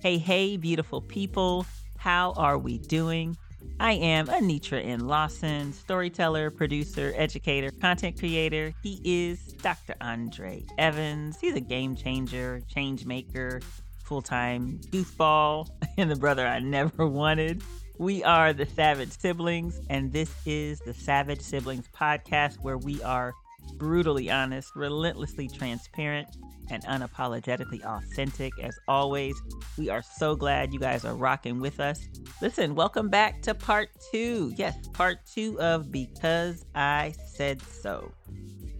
Hey, hey, beautiful people. How are we doing? I am Anitra N. Lawson, storyteller, producer, educator, content creator. He is Dr. Andre Evans. He's a game changer, change maker, full time goofball, and the brother I never wanted. We are the Savage Siblings, and this is the Savage Siblings podcast where we are brutally honest, relentlessly transparent, and unapologetically authentic. As always, we are so glad you guys are rocking with us. Listen, welcome back to part two. Yes, part two of Because I Said So.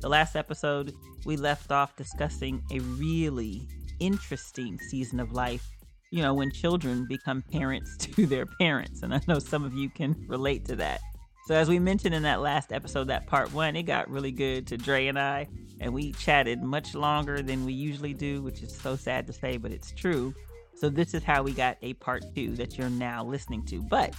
The last episode, we left off discussing a really interesting season of life. You know, when children become parents to their parents. And I know some of you can relate to that. So, as we mentioned in that last episode, that part one, it got really good to Dre and I, and we chatted much longer than we usually do, which is so sad to say, but it's true. So, this is how we got a part two that you're now listening to. But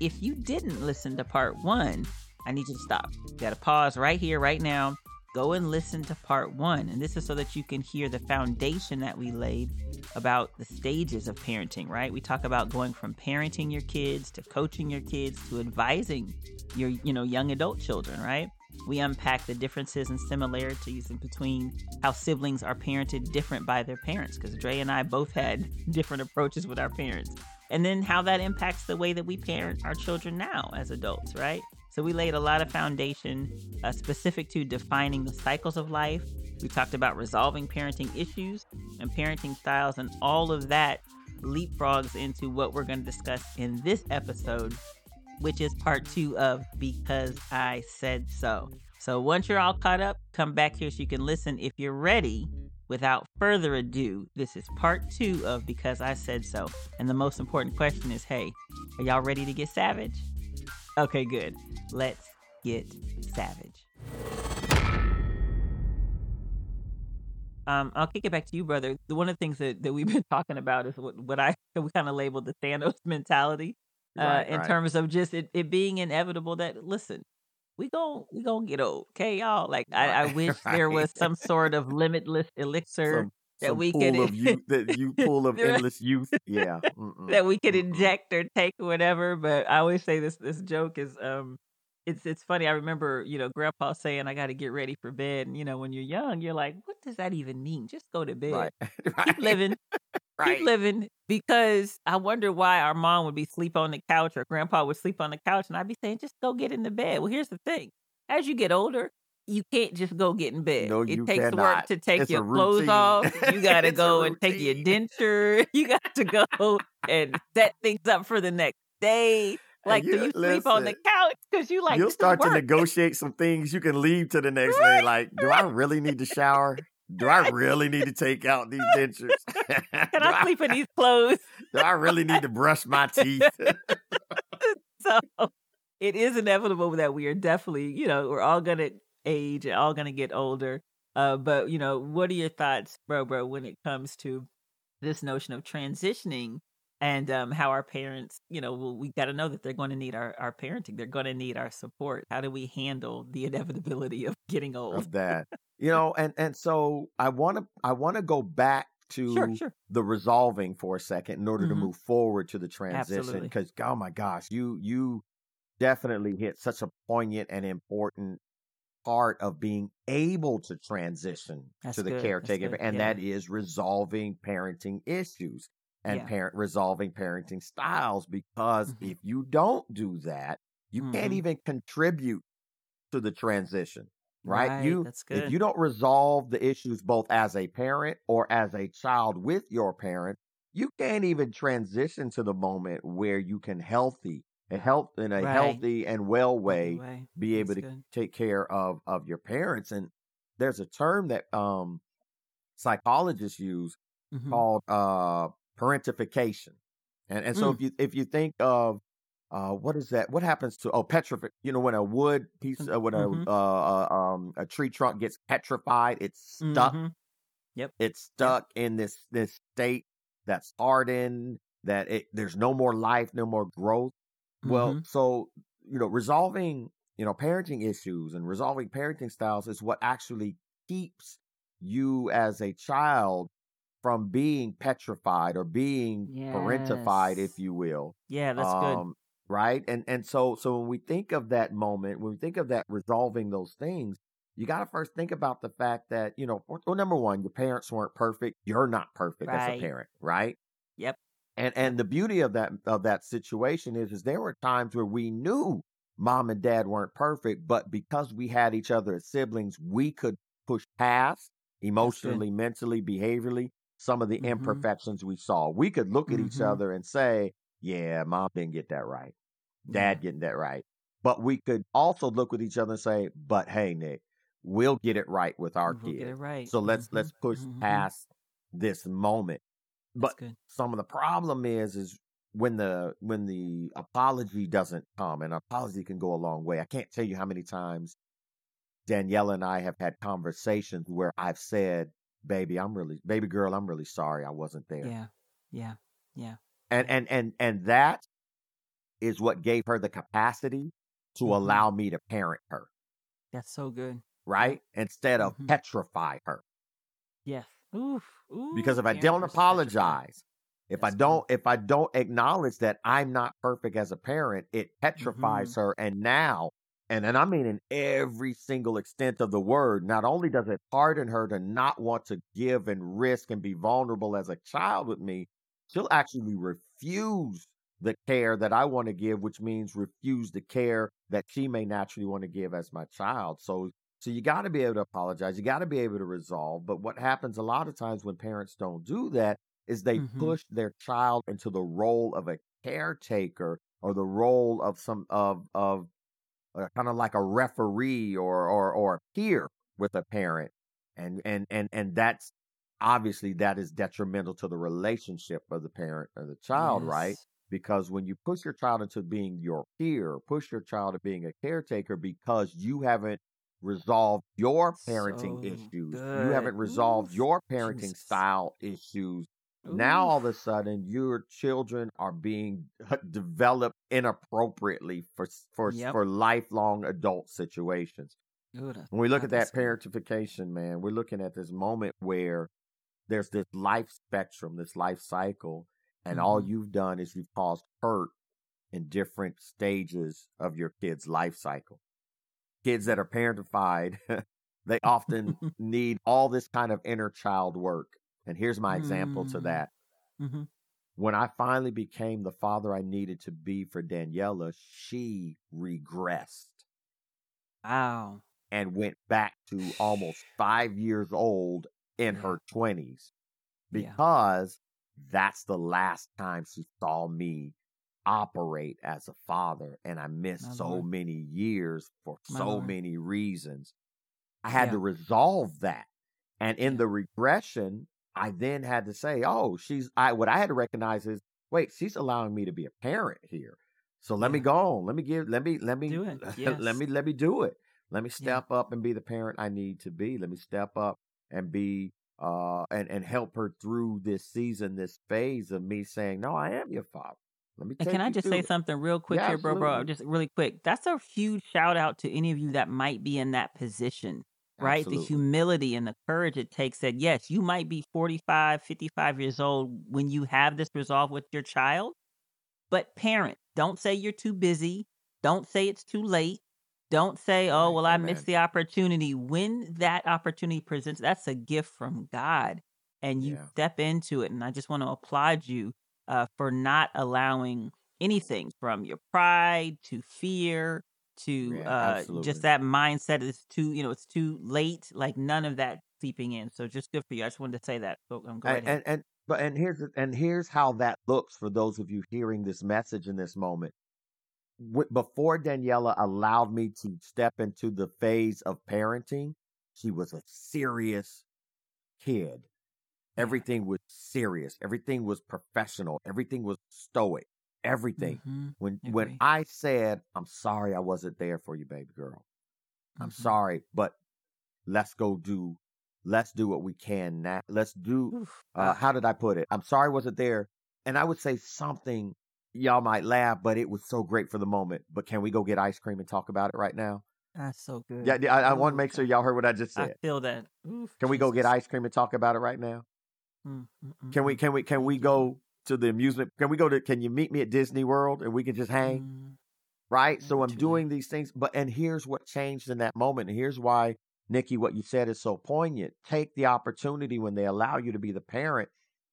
if you didn't listen to part one, I need you to stop. You got to pause right here, right now. Go and listen to part one. And this is so that you can hear the foundation that we laid about the stages of parenting, right? We talk about going from parenting your kids to coaching your kids to advising your, you know, young adult children, right? We unpack the differences and similarities between how siblings are parented different by their parents, because Dre and I both had different approaches with our parents. And then how that impacts the way that we parent our children now as adults, right? So we laid a lot of foundation uh, specific to defining the cycles of life. We talked about resolving parenting issues and parenting styles, and all of that leapfrogs into what we're going to discuss in this episode, which is part two of Because I Said So. So once you're all caught up, come back here so you can listen if you're ready. Without further ado, this is part two of Because I Said So. And the most important question is hey, are y'all ready to get savage? Okay, good. Let's get savage. Um, I'll kick it back to you, brother. One of the things that, that we've been talking about is what, what I we kind of labeled the Thanos mentality, uh, right, in right. terms of just it, it being inevitable that listen, we gon' we gonna get old, okay, y'all. Like I, I wish there was some sort of limitless elixir that we could of youth, that you pool of endless youth, yeah, Mm-mm. that we could inject or take or whatever. But I always say this this joke is um it's it's funny. I remember, you know, grandpa saying I got to get ready for bed. And, you know, when you're young, you're like, what does that even mean? Just go to bed. Right. right. Keep living. right. Keep living. Because I wonder why our mom would be sleep on the couch or grandpa would sleep on the couch. And I'd be saying, just go get in the bed. Well, here's the thing. As you get older, you can't just go get in bed. No, it takes cannot. work to take it's your clothes off. You got to go and take your denture. You got to go and set things up for the next day. Uh, like, you, do you listen, sleep on the couch because you like? You'll start to negotiate some things you can leave to the next right, day. Like, do right. I really need to shower? Do I really need to take out these dentures? Can I, I sleep in these clothes? do I really need to brush my teeth? so it is inevitable that we are definitely, you know, we're all gonna age and all gonna get older. Uh, but you know, what are your thoughts, bro, bro, when it comes to this notion of transitioning and um, how our parents, you know, well, we got to know that they're going to need our, our parenting. They're going to need our support. How do we handle the inevitability of getting old? Of that, you know, and and so I want to I want to go back to sure, sure. the resolving for a second in order mm-hmm. to move forward to the transition. Because oh my gosh, you you definitely hit such a poignant and important part of being able to transition That's to the good. caretaker, and yeah. that is resolving parenting issues and Yeah. parent resolving parenting styles because Mhm. if you don't do that, you can't Mhm. even contribute to the transition, right? Right, You if you don't resolve the issues both as a parent or as a child with your parent, you can't even transition to the moment where you can healthy a health in a Right. healthy and well way Anyway, be able that's to good. take care of of your parents and there's a term that um psychologists use Mhm. called uh parentification. And and so Mm. if you if you think of uh what is that? What happens to oh petrific you know when a wood piece uh, when a mhm. uh, uh um a tree trunk gets petrified, it's stuck. Mhm. Yep. It's stuck in this this state that's hardened, that it there's no more life, no more growth. Well, Mhm. so you know, resolving you know parenting issues and resolving parenting styles is what actually keeps you as a child from being petrified or being yes. parentified, if you will. Yeah, that's um, good. Right. And and so so when we think of that moment, when we think of that resolving those things, you got to first think about the fact that you know, well, number one, your parents weren't perfect. You're not perfect right. as a parent, right? Yep. And and the beauty of that of that situation is is there were times where we knew mom and dad weren't perfect, but because we had each other as siblings, we could push past emotionally, mentally, behaviorally some of the mm-hmm. imperfections we saw. We could look at mm-hmm. each other and say, "Yeah, mom didn't get that right. Dad yeah. getting that right." But we could also look at each other and say, "But hey, Nick, we'll get it right with our we'll kids. Right. So let's mm-hmm. let's push mm-hmm. past this moment." But some of the problem is is when the when the apology doesn't come, and apology can go a long way. I can't tell you how many times Daniela and I have had conversations where I've said, "Baby, I'm really, baby girl, I'm really sorry I wasn't there." Yeah, yeah, yeah. And and and and that is what gave her the capacity to mm-hmm. allow me to parent her. That's so good. Right? Instead of mm-hmm. petrify her. Yes. Oof. Ooh, because if I don't apologize, if That's I don't good. if I don't acknowledge that I'm not perfect as a parent, it petrifies mm-hmm. her and now and and I mean in every single extent of the word, not only does it harden her to not want to give and risk and be vulnerable as a child with me, she'll actually refuse the care that I want to give, which means refuse the care that she may naturally want to give as my child. So so you got to be able to apologize. You got to be able to resolve. But what happens a lot of times when parents don't do that is they mm-hmm. push their child into the role of a caretaker or the role of some of of uh, kind of like a referee or or or a peer with a parent and and and and that's obviously that is detrimental to the relationship of the parent or the child yes. right because when you push your child into being your peer push your child to being a caretaker because you haven't resolved your parenting so issues good. you haven't resolved Ooh, your parenting Jesus. style issues Ooh. Now all of a sudden your children are being developed inappropriately for for yep. for lifelong adult situations. when we look at that parentification, man, we're looking at this moment where there's this life spectrum, this life cycle, and mm-hmm. all you've done is you've caused hurt in different stages of your kid's life cycle. Kids that are parentified, they often need all this kind of inner child work and here's my example to mm. that. Mm-hmm. When I finally became the father I needed to be for Daniela, she regressed. Wow. And went back to almost five years old in yeah. her 20s because yeah. that's the last time she saw me operate as a father. And I missed My so Lord. many years for My so Lord. many reasons. I had yeah. to resolve that. And in the regression, I then had to say, oh, she's I what I had to recognize is wait, she's allowing me to be a parent here. So let yeah. me go on. Let me give let me let me do it. Yes. let me let me do it. Let me step yeah. up and be the parent I need to be. Let me step up and be uh and and help her through this season, this phase of me saying, "No, I am your father." Let me. And can I just say it. something real quick yeah, here, bro, bro? Just really quick. That's a huge shout out to any of you that might be in that position right? Absolutely. The humility and the courage it takes that, yes, you might be 45, 55 years old when you have this resolve with your child, but parent, don't say you're too busy. Don't say it's too late. Don't say, oh, well, I missed the opportunity. When that opportunity presents, that's a gift from God. And you yeah. step into it. And I just want to applaud you uh, for not allowing anything from your pride to fear to yeah, uh just that mindset is too you know it's too late like none of that seeping in. So just good for you. I just wanted to say that so um, go and, and, and but and here's and here's how that looks for those of you hearing this message in this moment. Before daniela allowed me to step into the phase of parenting she was a serious kid everything was serious everything was professional everything was stoic everything. Mm-hmm. When when I said, "I'm sorry I wasn't there for you, baby girl. I'm mm-hmm. sorry, but let's go do let's do what we can now. Let's do uh, how did I put it? I'm sorry I wasn't there." And I would say something y'all might laugh, but it was so great for the moment. But can we go get ice cream and talk about it right now? That's so good. Yeah, I, I want to make sure y'all heard what I just said. I feel that. Oof, can we go get ice cream and talk about it right now? Mm-hmm. Can we? Can we? Can we go to the amusement? Can we go to? Can you meet me at Disney World and we can just hang? Mm-hmm. Right. So I'm doing these things, but and here's what changed in that moment, and here's why, Nikki, what you said is so poignant. Take the opportunity when they allow you to be the parent.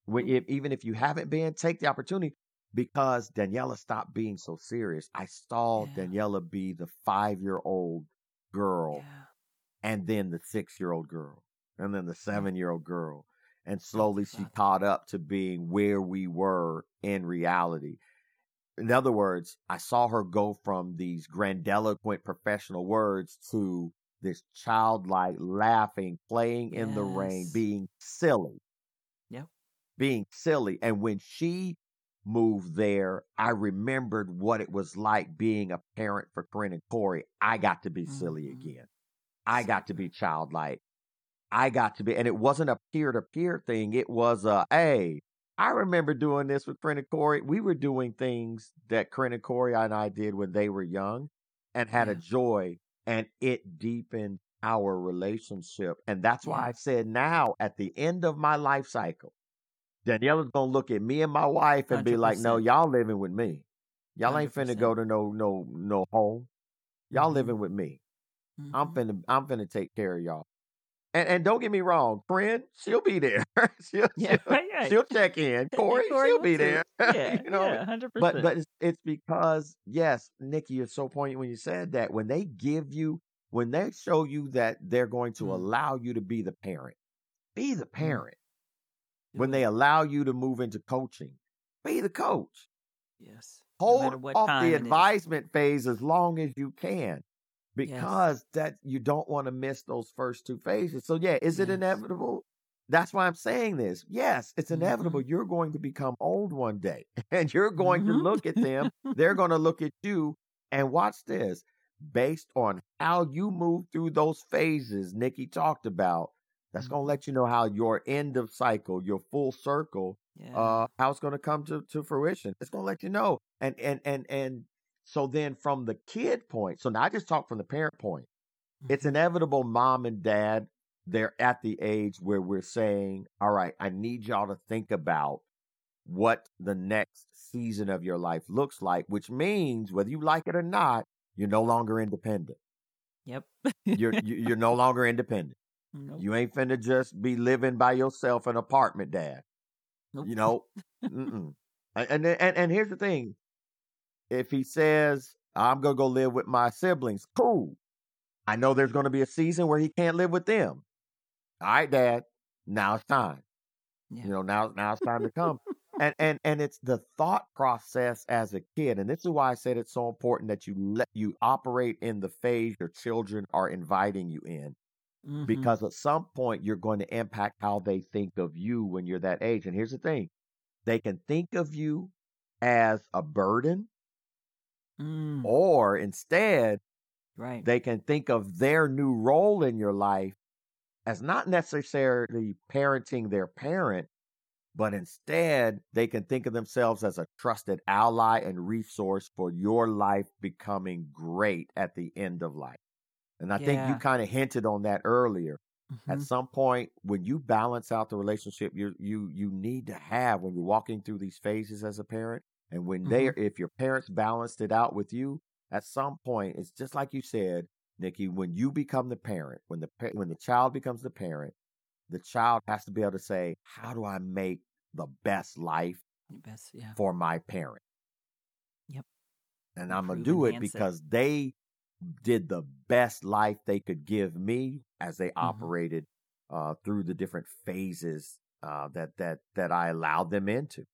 When if, even if you haven't been, take the opportunity because Daniela stopped being so serious. I saw yeah. Daniela be the five year old girl yeah. and then the six year old girl and then the seven year old girl. And slowly she caught up to being where we were in reality. In other words, I saw her go from these grandiloquent professional words to this childlike laughing, playing in yes. the rain, being silly. Yeah. Being silly. And when she moved there, I remembered what it was like being a parent for Corinne and Corey. I got to be mm-hmm. silly again. I got to be childlike. I got to be, and it wasn't a peer to peer thing. It was a, hey, I remember doing this with Corinne and Corey. We were doing things that Corinne and Corey and I did when they were young and had yeah. a joy, and it deepened our relationship. And that's why I said now at the end of my life cycle, Daniela's gonna look at me and my wife and 100%. be like, "No, y'all living with me. Y'all ain't 100%. finna go to no no no home. Y'all mm-hmm. living with me. Mm-hmm. I'm finna I'm finna take care of y'all." And and don't get me wrong, friend, she'll be there. she'll, yeah, she'll, yeah. she'll, check in. Corey, Corey she'll be there. Yeah, you know, yeah, hundred percent. But but it's, it's because yes, Nikki, you're so poignant when you said that. When they give you, when they show you that they're going to mm. allow you to be the parent, be the mm. parent. Mm. When they allow you to move into coaching, be the coach. Yes. Hold no off the advisement phase as long as you can because yes. that you don't want to miss those first two phases. So yeah, is it yes. inevitable? That's why I'm saying this. Yes, it's inevitable. Mm-hmm. You're going to become old one day and you're going mm-hmm. to look at them. They're going to look at you and watch this based on how you move through those phases Nikki talked about. That's mm-hmm. going to let you know how your end of cycle, your full circle, yeah. uh, how it's going to come to, to fruition. It's going to let you know. And, and, and, and so then from the kid point, so now I just talk from the parent point. Mm-hmm. It's inevitable mom and dad, they're at the age where we're saying, all right, I need y'all to think about what the next season of your life looks like, which means whether you like it or not, you're no longer independent. Yep. you're you're no longer independent. Nope. You ain't finna just be living by yourself in an apartment, dad. Nope. You know, and and and here's the thing: if he says, I'm going to go live with my siblings, cool. I know there's going to be a season where he can't live with them. All right, dad, now it's time. Yeah. You know, now now it's time to come. and and and it's the thought process as a kid. And this is why I said it's so important that you let you operate in the phase your children are inviting you in. Mm-hmm. Because at some point you're going to impact how they think of you when you're that age. And here's the thing. They can think of you as a burden Mm. Or instead, right. they can think of their new role in your life as not necessarily parenting their parent, but instead they can think of themselves as a trusted ally and resource for your life becoming great at the end of life. And I yeah. think you kind of hinted on that earlier. Mm-hmm. At some point, when you balance out the relationship you you you need to have when you're walking through these phases as a parent, and when mm-hmm. they, if your parents balanced it out with you, at some point, it's just like you said, Nikki. When you become the parent, when the when the child becomes the parent, the child has to be able to say, "How do I make the best life best, yeah. for my parent?" Yep. And I'm gonna do it because it. they did the best life they could give me as they mm-hmm. operated uh, through the different phases uh, that that that I allowed them into.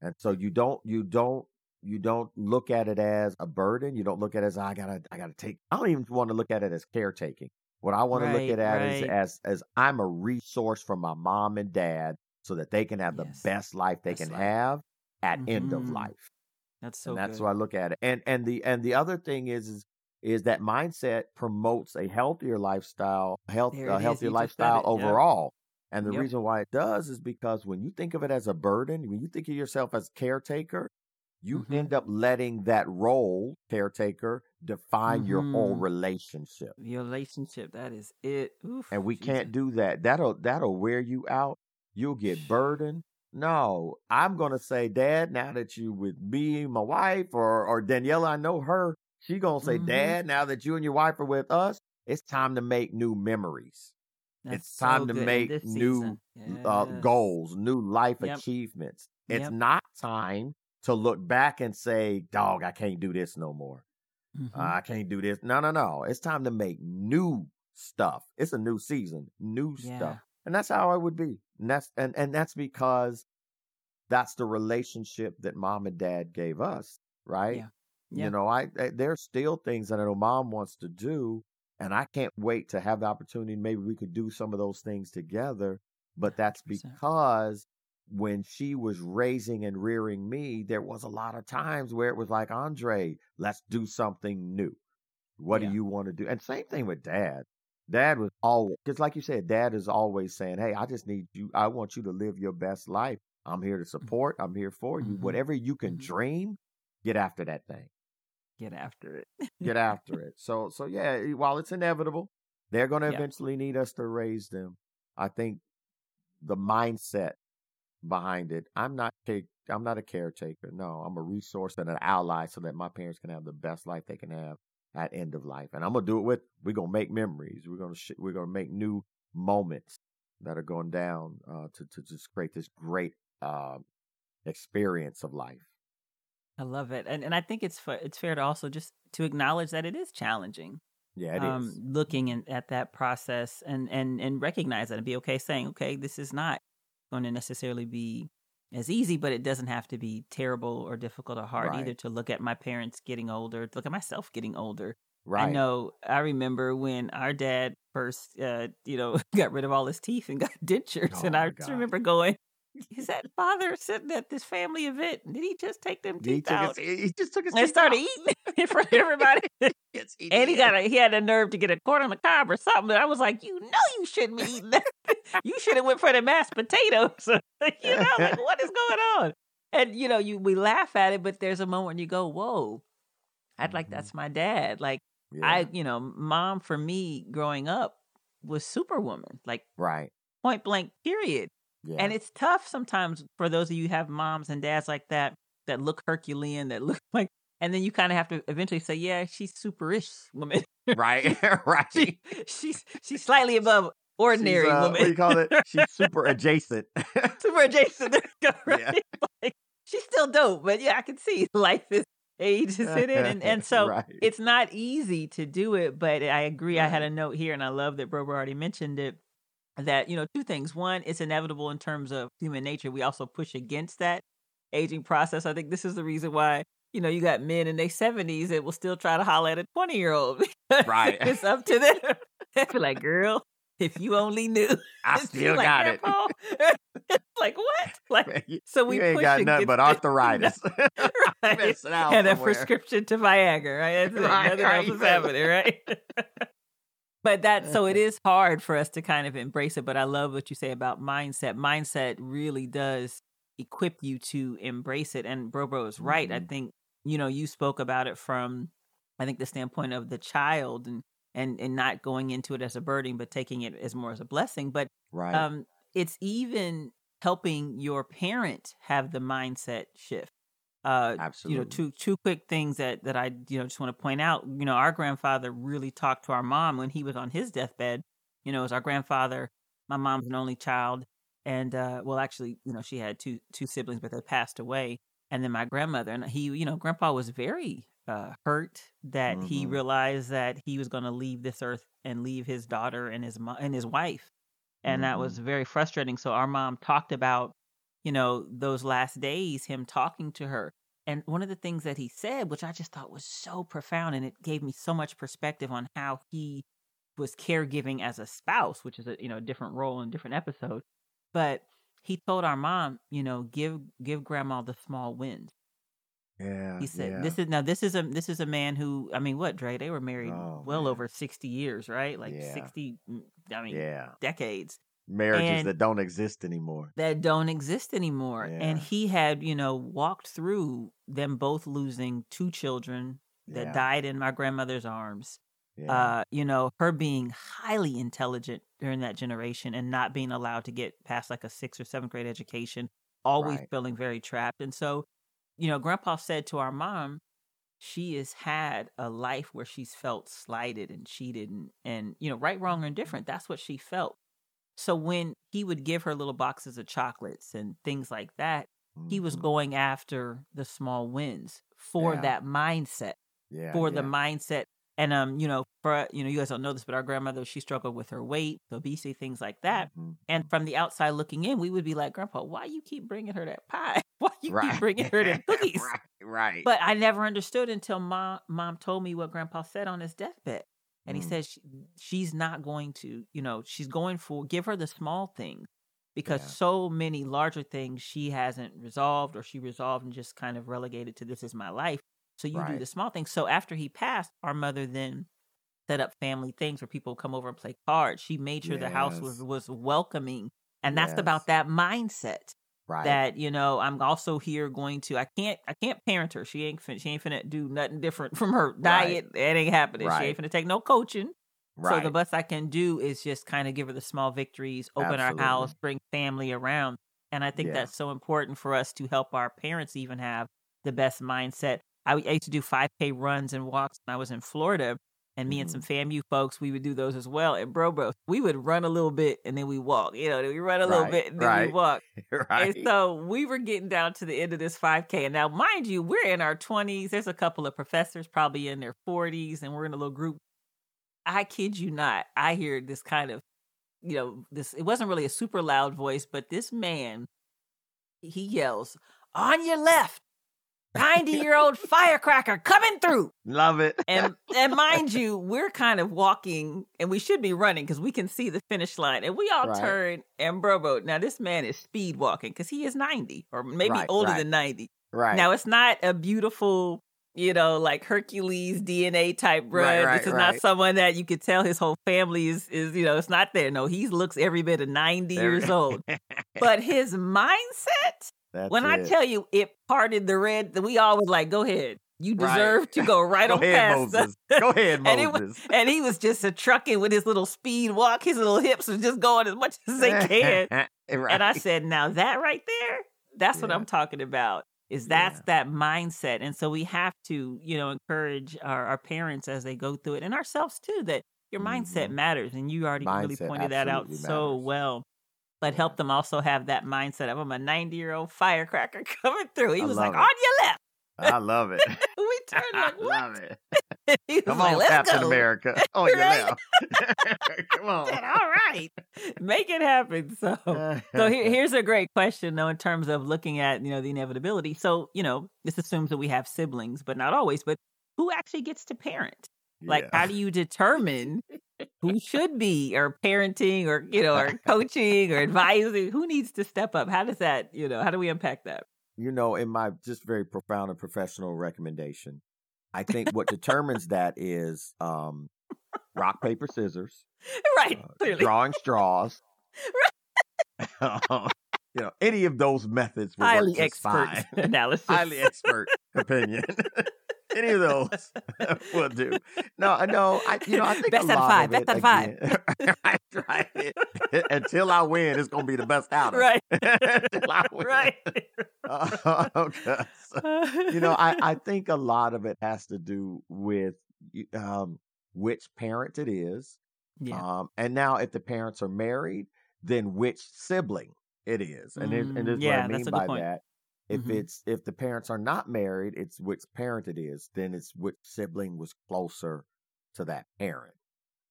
And so you don't you don't you don't look at it as a burden. You don't look at it as I gotta I gotta take. I don't even want to look at it as caretaking. What I want right, to look at it right. as as I'm a resource for my mom and dad so that they can have yes. the best life they best can life. have at mm-hmm. end of mm-hmm. life. That's so. And that's good. what I look at it. And and the and the other thing is is is that mindset promotes a healthier lifestyle, health a healthier lifestyle overall. And the yep. reason why it does is because when you think of it as a burden, when you think of yourself as caretaker, you mm-hmm. end up letting that role, caretaker, define mm-hmm. your whole mm-hmm. relationship. Your relationship, that is it. Oof, and we can't do that. That'll that'll wear you out. you'll get burdened. No, I'm going to say, Dad, now that you with me, my wife, or, or Daniela, I know her, she going to say, mm-hmm. Dad, now that you and your wife are with us, it's time to make new memories. That's it's time so to make new yes. uh, goals, new life yep. achievements. It's yep. not time to look back and say, dog, I can't do this no more. Mm-hmm. Uh, I can't do this. No, no, no. It's time to make new stuff. It's a new season, new yeah. stuff. And that's how I would be. And that's and, and that's because that's the relationship that mom and dad gave us, right? Yeah. yeah. You know, I, I there's still things that I know mom wants to do, and I can't wait to have the opportunity. Maybe we could do some of those things together. But that's 100%. because when she was raising and rearing me, there was a lot of times where it was like, Andre, let's do something new. What yeah. do you want to do? And same thing with dad. Dad was always, because like you said, dad is always saying, Hey, I just need you. I want you to live your best life. I'm here to mm-hmm. support. I'm here for you. Mm-hmm. Whatever you can mm-hmm. dream, get after that thing. Get after it. get after it. So, so yeah, while it's inevitable, they're going to yeah. eventually need us to raise them. I think the mindset behind it. I'm not take I'm not a caretaker. No, I'm a resource and an ally so that my parents can have the best life they can have at end of life. And I'm gonna do it with we're gonna make memories. We're gonna sh- we're gonna make new moments that are going down uh, to to just create this great uh, experience of life. I love it, and and I think it's fa- it's fair to also just to acknowledge that it is challenging. Yeah, it um, is. Looking in, at that process and and and recognize that and be okay saying, okay, this is not going to necessarily be as easy, but it doesn't have to be terrible or difficult or hard right. either to look at my parents getting older, to look at myself getting older. Right. I know I remember when our dad first, uh, you know, got rid of all his teeth and got dentures. Oh and I God. remember going, is that father sitting at this family event? Did he just take them teeth he out? His, he just took his and started out. eating in front of everybody. and he got a, he had a nerve to get a corn on the cob or something. I was like, you know, you shouldn't be eating that. you should have went for the mashed potatoes. you know, like what is going on? And you know, you we laugh at it, but there's a moment when you go, whoa, I'd like mm-hmm. that's my dad. Like yeah. I, you know, mom for me growing up was superwoman. Like right. Point blank, period. Yeah. And it's tough sometimes for those of you who have moms and dads like that that look Herculean, that look like, and then you kind of have to eventually say, yeah, she's super-ish woman. right, right. She, she's she's slightly above ordinary uh, woman. What do you call it? She's super adjacent. super adjacent. Go, right? Yeah. Like, she's still dope, but yeah, I can see life is age sit in, and and so right. it's not easy to do it. But I agree. Right. I had a note here, and I love that Bro already mentioned it that you know two things. One it's inevitable in terms of human nature. We also push against that aging process. I think this is the reason why you know you got men in their 70s that will still try to holler at a 20 year old right. it's up to them. They like girl if you only knew. I still got it. Like what? Like so we you ain't got nothing but arthritis. Right. and a prescription to viagra right, That's right, nothing right. else is happening right but that so it is hard for us to kind of embrace it but i love what you say about mindset. Mindset really does equip you to embrace it and bro bro is right. Mm-hmm. i think you know you spoke about it from i think the standpoint of the child and and and not going into it as a burden but taking it as more as a blessing but right. um it's even helping your parent have the mindset shift uh, Absolutely. You know, two two quick things that that I you know just want to point out. You know, our grandfather really talked to our mom when he was on his deathbed. You know, as our grandfather, my mom's an only child, and uh, well, actually, you know, she had two two siblings, but they passed away. And then my grandmother, and he, you know, Grandpa was very uh, hurt that mm-hmm. he realized that he was going to leave this earth and leave his daughter and his and his wife, and mm-hmm. that was mm-hmm. very frustrating. So our mom talked about you know, those last days, him talking to her. And one of the things that he said, which I just thought was so profound, and it gave me so much perspective on how he was caregiving as a spouse, which is a you know a different role in different episode. But he told our mom, you know, give give grandma the small wins. Yeah. He said, yeah. "This is now. This is a this is a man who. I mean, what Dre? They were married oh, well man. over sixty years, right? Like yeah. sixty. Mm, I mean, yeah, decades marriages that don't exist anymore. That don't exist anymore. Yeah. And he had, you know, walked through them both losing two children that yeah. died in my grandmother's arms. Yeah. Uh, you know, her being highly intelligent during that generation and not being allowed to get past like a sixth or seventh grade education, always right. feeling very trapped. And so, you know, grandpa said to our mom, she has had a life where she's felt slighted and cheated and, and you know, right, wrong, or indifferent. That's what she felt. So when he would give her little boxes of chocolates and things like that, mm-hmm. he was mm-hmm. going after the small wins for yeah. that mindset. Yeah, for yeah. the mindset and um, you know, for you know, you guys don't know this, but our grandmother she struggled with her weight, obesity, things like that. Mm-hmm. And from the outside looking in, we would be like, "Grandpa, why you keep bringing her that pie? Why you right. keep bringing her that cookies?" right, right. But I never understood until mom mom told me what Grandpa said on his deathbed, and mm. he said she, she's not going to, you know, she's going for give her the small things because yeah. so many larger things she hasn't resolved or she resolved and just kind of relegated to this is my life so you right. do the small things. So after he passed, our mother then set up family things where people come over and play cards. She made sure yes. the house was was welcoming. And that's yes. about that mindset. Right. That, you know, I'm also here going to I can't I can't parent her. She ain't she ain't finna do nothing different from her diet. Right. It ain't happening. Right. She ain't finna take no coaching. Right. So the best I can do is just kind of give her the small victories, open Absolutely. our house, bring family around. And I think yeah. that's so important for us to help our parents even have the best mindset. I, I used to do 5K runs and walks when I was in Florida. And me mm-hmm. and some FAMU folks, we would do those as well. And bro, bro, we would run a little bit and then we walk. You know, we run a little bit and then right, we walk. right. And so we were getting down to the end of this 5K. And now, mind you, we're in our 20s. There's a couple of professors probably in their 40s, and we're in a little group. I kid you not. I hear this kind of, you know, this, it wasn't really a super loud voice, but this man, he yells, on your left, 90 year old firecracker coming through. Love it. and and mind you, we're kind of walking and we should be running because we can see the finish line. And we all right. turn and Brobo. Now this man is speed walking because he is 90 or maybe right, older right. than 90. Right. Now it's not a beautiful, you know, like Hercules DNA type run. this is not someone that you could tell his whole family is is, you know, it's not there. No, he looks every bit of 90 years old. but his mindset that's when it. I tell you it parted the red, we always like, go ahead. You deserve right. to go right go on ahead, past Moses. Us. Go ahead, Moses. and, it was, and, he was just a trucking with his little speed walk. His little hips was just going as much as they can. right. And I said, now that right there, that's yeah. what I'm talking about. Is that's yeah. that mindset. And so we have to, you know, encourage our, our, parents as they go through it and ourselves too, that your mindset mm-hmm. matters. And you already mindset really pointed that out matters. so well but help them also have that mindset of I'm a 90 year old firecracker coming through. He I was like, it. on your left. I love it. we turned like, what? I love it. Come on, like, Captain go. America. On your left. Come on. Said, All right. Make it happen. So so here, here's a great question though in terms of looking at, you know, the inevitability. So, you know, this assumes that we have siblings, but not always, but who actually gets to parent? Like, yeah. how do you determine who should be or parenting or you know or coaching or advising who needs to step up? How does that you know how do we unpack that? You know in my just very profound and professional recommendation i think what determines that is um rock paper scissors right uh, drawing straws. Right. you know any of those methods highly expert fine. analysis. Highly expert opinion any of those will do. No, no, I you know I think best out of five, best out of five. right, right. Until I win, it's gonna be the best out of right. Until I win. Right. Uh, okay. So, you know, I I think a lot of it has to do with um which parent it is. Yeah. Um, and now if the parents are married, then which sibling it is, and mm, and this yeah, what I mean by that if mm-hmm. it's if the parents are not married, it's which parent it is. Then it's which sibling was closer to that parent,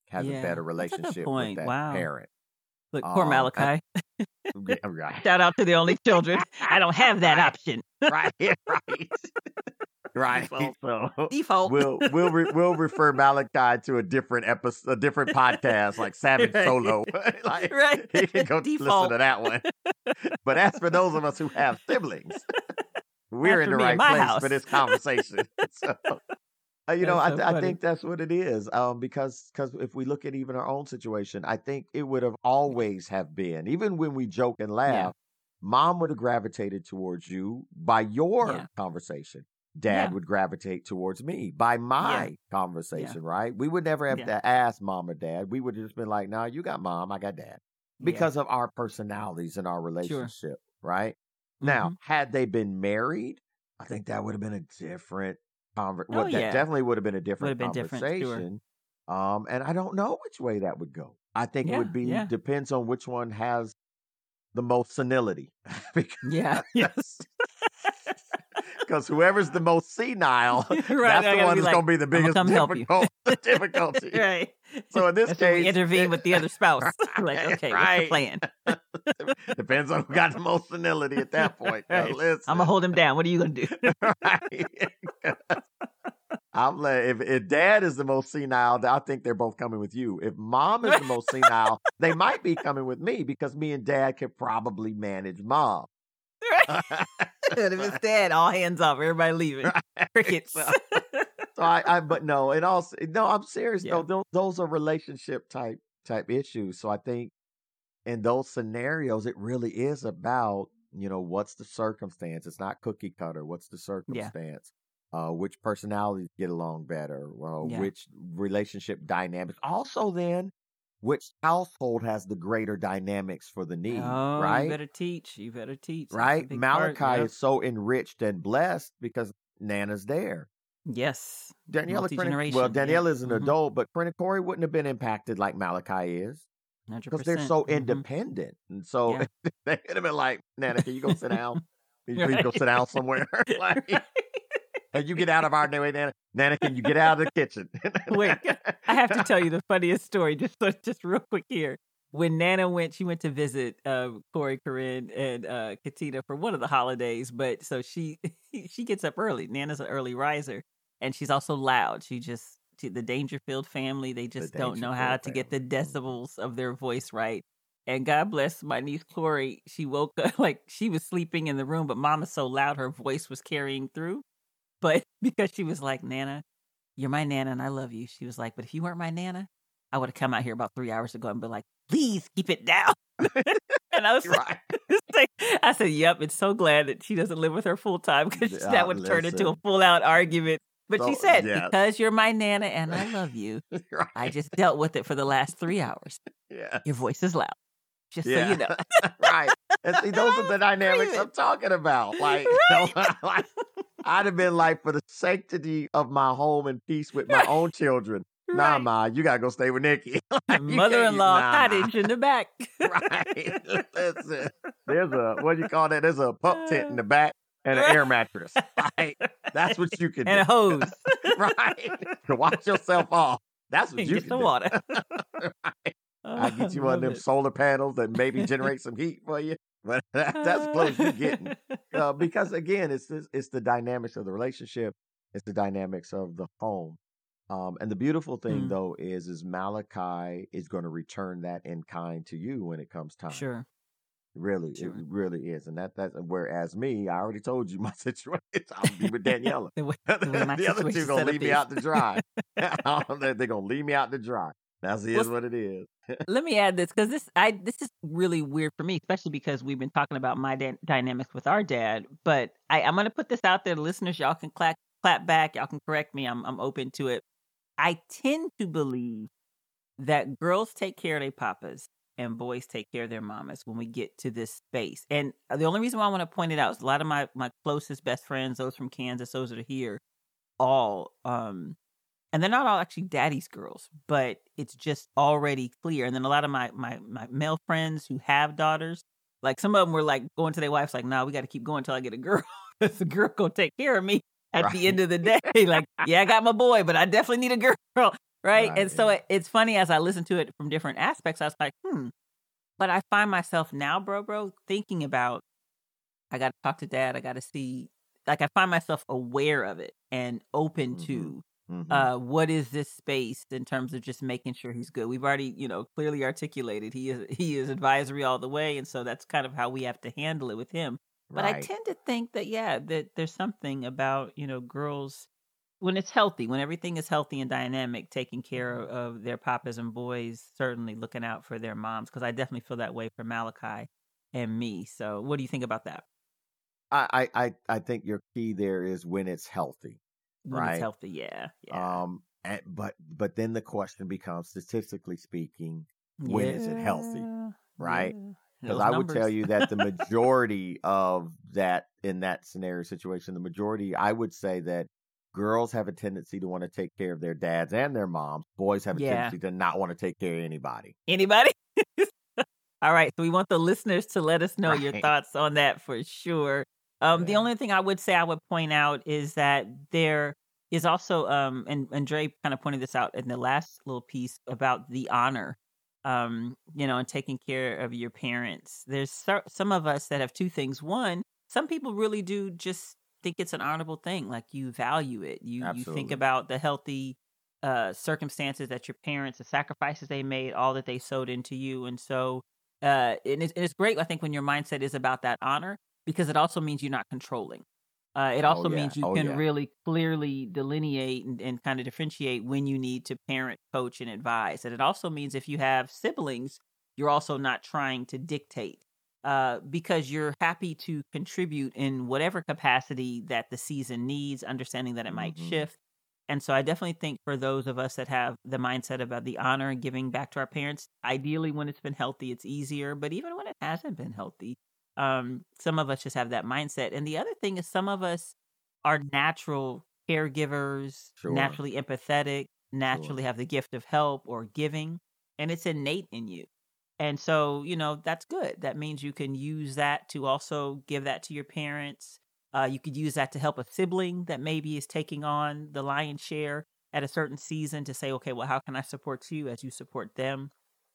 has yeah, a better relationship with that wow. parent. Look, poor um, Malachi. yeah, right. Shout out to the only children. I don't have that option. right, right. Right. Default. Default. We'll we'll re, we'll refer Malachi to a different episode, a different podcast like Savage right. Solo. like, right. He can go Default. listen to that one. but as for those of us who have siblings, we're in the right place house. for this conversation. so, uh, you know, so I, I, think that's what it is. Um, because because if we look at even our own situation, I think it would have always have been, even when we joke and laugh, yeah. mom would have gravitated towards you by your yeah. conversation dad yeah. would gravitate towards me by my yeah. conversation, yeah. right? We would never have to ask mom or dad. We would have just been like, "No, nah, you got mom, I got dad," because of our personalities and our relationship, sure. right? Mm-hmm. Now, had they been married, I think that would have been a different conversation. Oh, well, that definitely would have been a different been conversation. Different, sure. Um, and I don't know which way that would go. I think it would be depends on which one has the most senility. yeah. Yes because whoever's the most senile, right, that's the one that's like, going to be the biggest difficult, difficulty. right. So in this that's case, intervene it, with the other spouse. like, okay, right. what's the plan? Depends on who got the most senility at that point. Right. I'm gonna hold him down. What are you gonna do? right. I'm like, if, if dad is the most senile, I think they're both coming with you. If mom is the most senile, they might be coming with me because me and dad could probably manage mom. Right. and if it's dead, all hands off, everybody leaving. Right. Crickets. so, so I, I, but no, it all, no, I'm serious. Yeah. No, those, those are relationship type type issues. So I think in those scenarios, it really is about you know what's the circumstance. It's not cookie cutter. What's the circumstance? Yeah. Uh, which personalities get along better? Well, yeah. which relationship dynamics? Also, then which household has the greater dynamics for the need, oh, right? You better teach. You better teach. Right? Malachi part, is so enriched and blessed because Nana's there. Yes. Daniela, well, Danielle yeah. is an mm-hmm. adult, but Corinne Corey wouldn't have been impacted like Malachi is. Because they're so mm-hmm. independent. And so yeah. they would have been like, Nana, can you go sit down? Can you go sit down somewhere? like, you get out of our way, Nana. Nana, can you get out of the kitchen? Wait, I have to tell you the funniest story, just just real quick here. When Nana went, she went to visit uh, Corey, Corinne, and uh, Katina for one of the holidays. But so she she gets up early. Nana's an early riser, and she's also loud. She just she, the Dangerfield family. They just don't know how to get the decibels of their voice right. And God bless my niece Corey. She woke up like she was sleeping in the room, but Mama's so loud her voice was carrying through but because she was like, Nana, you're my Nana and I love you. She was like, but if you weren't my Nana, I would have come out here about three hours ago and been like, please keep it down. and I was right. like, I said, yep, it's so glad that she doesn't live with her full time because uh, that would turn into a full out argument. But so, she said, yeah. because you're my Nana and I love you, right. I just dealt with it for the last three hours. Yeah. Your voice is loud. Just yeah. so you know. right. And see, those are the dynamics I'm talking about. Like, right. like I'd have been like, for the sanctity of my home and peace with my own children. Right. Nah, ma, you gotta go stay with Nikki. like, Mother-in-law nah, cottage in the back. right. Listen, there's a what do you call that? There's a pup tent in the back and an air mattress. Right. That's what you can and do. a hose. right. To wash yourself off. That's what and you get can the do. water. right. I get you one of them it. solar panels that maybe generate some heat for you. But that, that's close you're getting. Uh, because again, it's it's the dynamics of the relationship. It's the dynamics of the home. Um, and the beautiful thing mm. though is is Malachi is going to return that in kind to you when it comes time. Sure. Really, sure. it really is, and that that's whereas me, I already told you my situation. I'll be with Daniela. the, way, the, the other two gonna leave me out to dry. they're, they're gonna leave me out to dry. That's it is what it is. let me add this because this I this is really weird for me, especially because we've been talking about my da- dynamics with our dad. But I, I'm going to put this out there, listeners. Y'all can clap clap back. Y'all can correct me. I'm I'm open to it. I tend to believe that girls take care of their papas and boys take care of their mamas when we get to this space. And the only reason why I want to point it out is a lot of my my closest best friends, those from Kansas, those that are here, all um and they're not all actually daddy's girls, but it's just already clear. And then a lot of my my my male friends who have daughters, like some of them were like going to their wives, like, "No, nah, we got to keep going until I get a girl. The girl gonna take care of me at right. the end of the day." like, yeah, I got my boy, but I definitely need a girl, right? right and so it, it's funny as I listen to it from different aspects. I was like, hmm. But I find myself now, bro, bro, thinking about, I got to talk to dad. I got to see. Like I find myself aware of it and open mm-hmm. to Mm-hmm. Uh, what is this space in terms of just making sure he's good? We've already, you know, clearly articulated he is he is advisory all the way, and so that's kind of how we have to handle it with him. But right. I tend to think that yeah, that there's something about you know girls when it's healthy, when everything is healthy and dynamic, taking care of, of their papas and boys, certainly looking out for their moms. Because I definitely feel that way for Malachi and me. So, what do you think about that? I, I, I think your key there is when it's healthy. When right? it's healthy, yeah. yeah. Um and, but but then the question becomes statistically speaking, when yeah. is it healthy? Right? Because Those I numbers. would tell you that the majority of that in that scenario situation, the majority, I would say that girls have a tendency to want to take care of their dads and their moms. Boys have a Yeah. tendency to not want to take care of anybody. Anybody? All right. So we want the listeners to let us know your thoughts on that for sure. Um, The only thing I would say I would point out is that there is also, um, and, and Dre kind of pointed this out in the last little piece about the honor, um, you know, and taking care of your parents. There's so- some of us that have two things. One, some people really do just think it's an honorable thing. Like you value it. You you think about the healthy uh circumstances that your parents, the sacrifices they made, all that they sowed into you. And so uh and it's, and it's great, I think, when your mindset is about that honor, because it also means you're not controlling. Uh, it Oh, also yeah. means you Oh, can yeah. really clearly delineate and, and kind of differentiate when you need to parent, coach, and advise. And it also means if you have siblings, you're also not trying to dictate uh, because you're happy to contribute in whatever capacity that the season needs, understanding that it might Mhm. shift. And so I definitely think for those of us that have the mindset about the honor and giving back to our parents, ideally when it's been healthy, it's easier. But even when it hasn't been healthy, um, some of us just have that mindset. And the other thing is some of us are natural caregivers, Sure. naturally empathetic, naturally have the gift of help or giving, and it's innate in you. And so, you know, that's good. That means you can use that to also give that to your parents. Uh, you could use that to help a sibling that maybe is taking on the lion's share at a certain season to say, okay, well, how can I support you as you support them?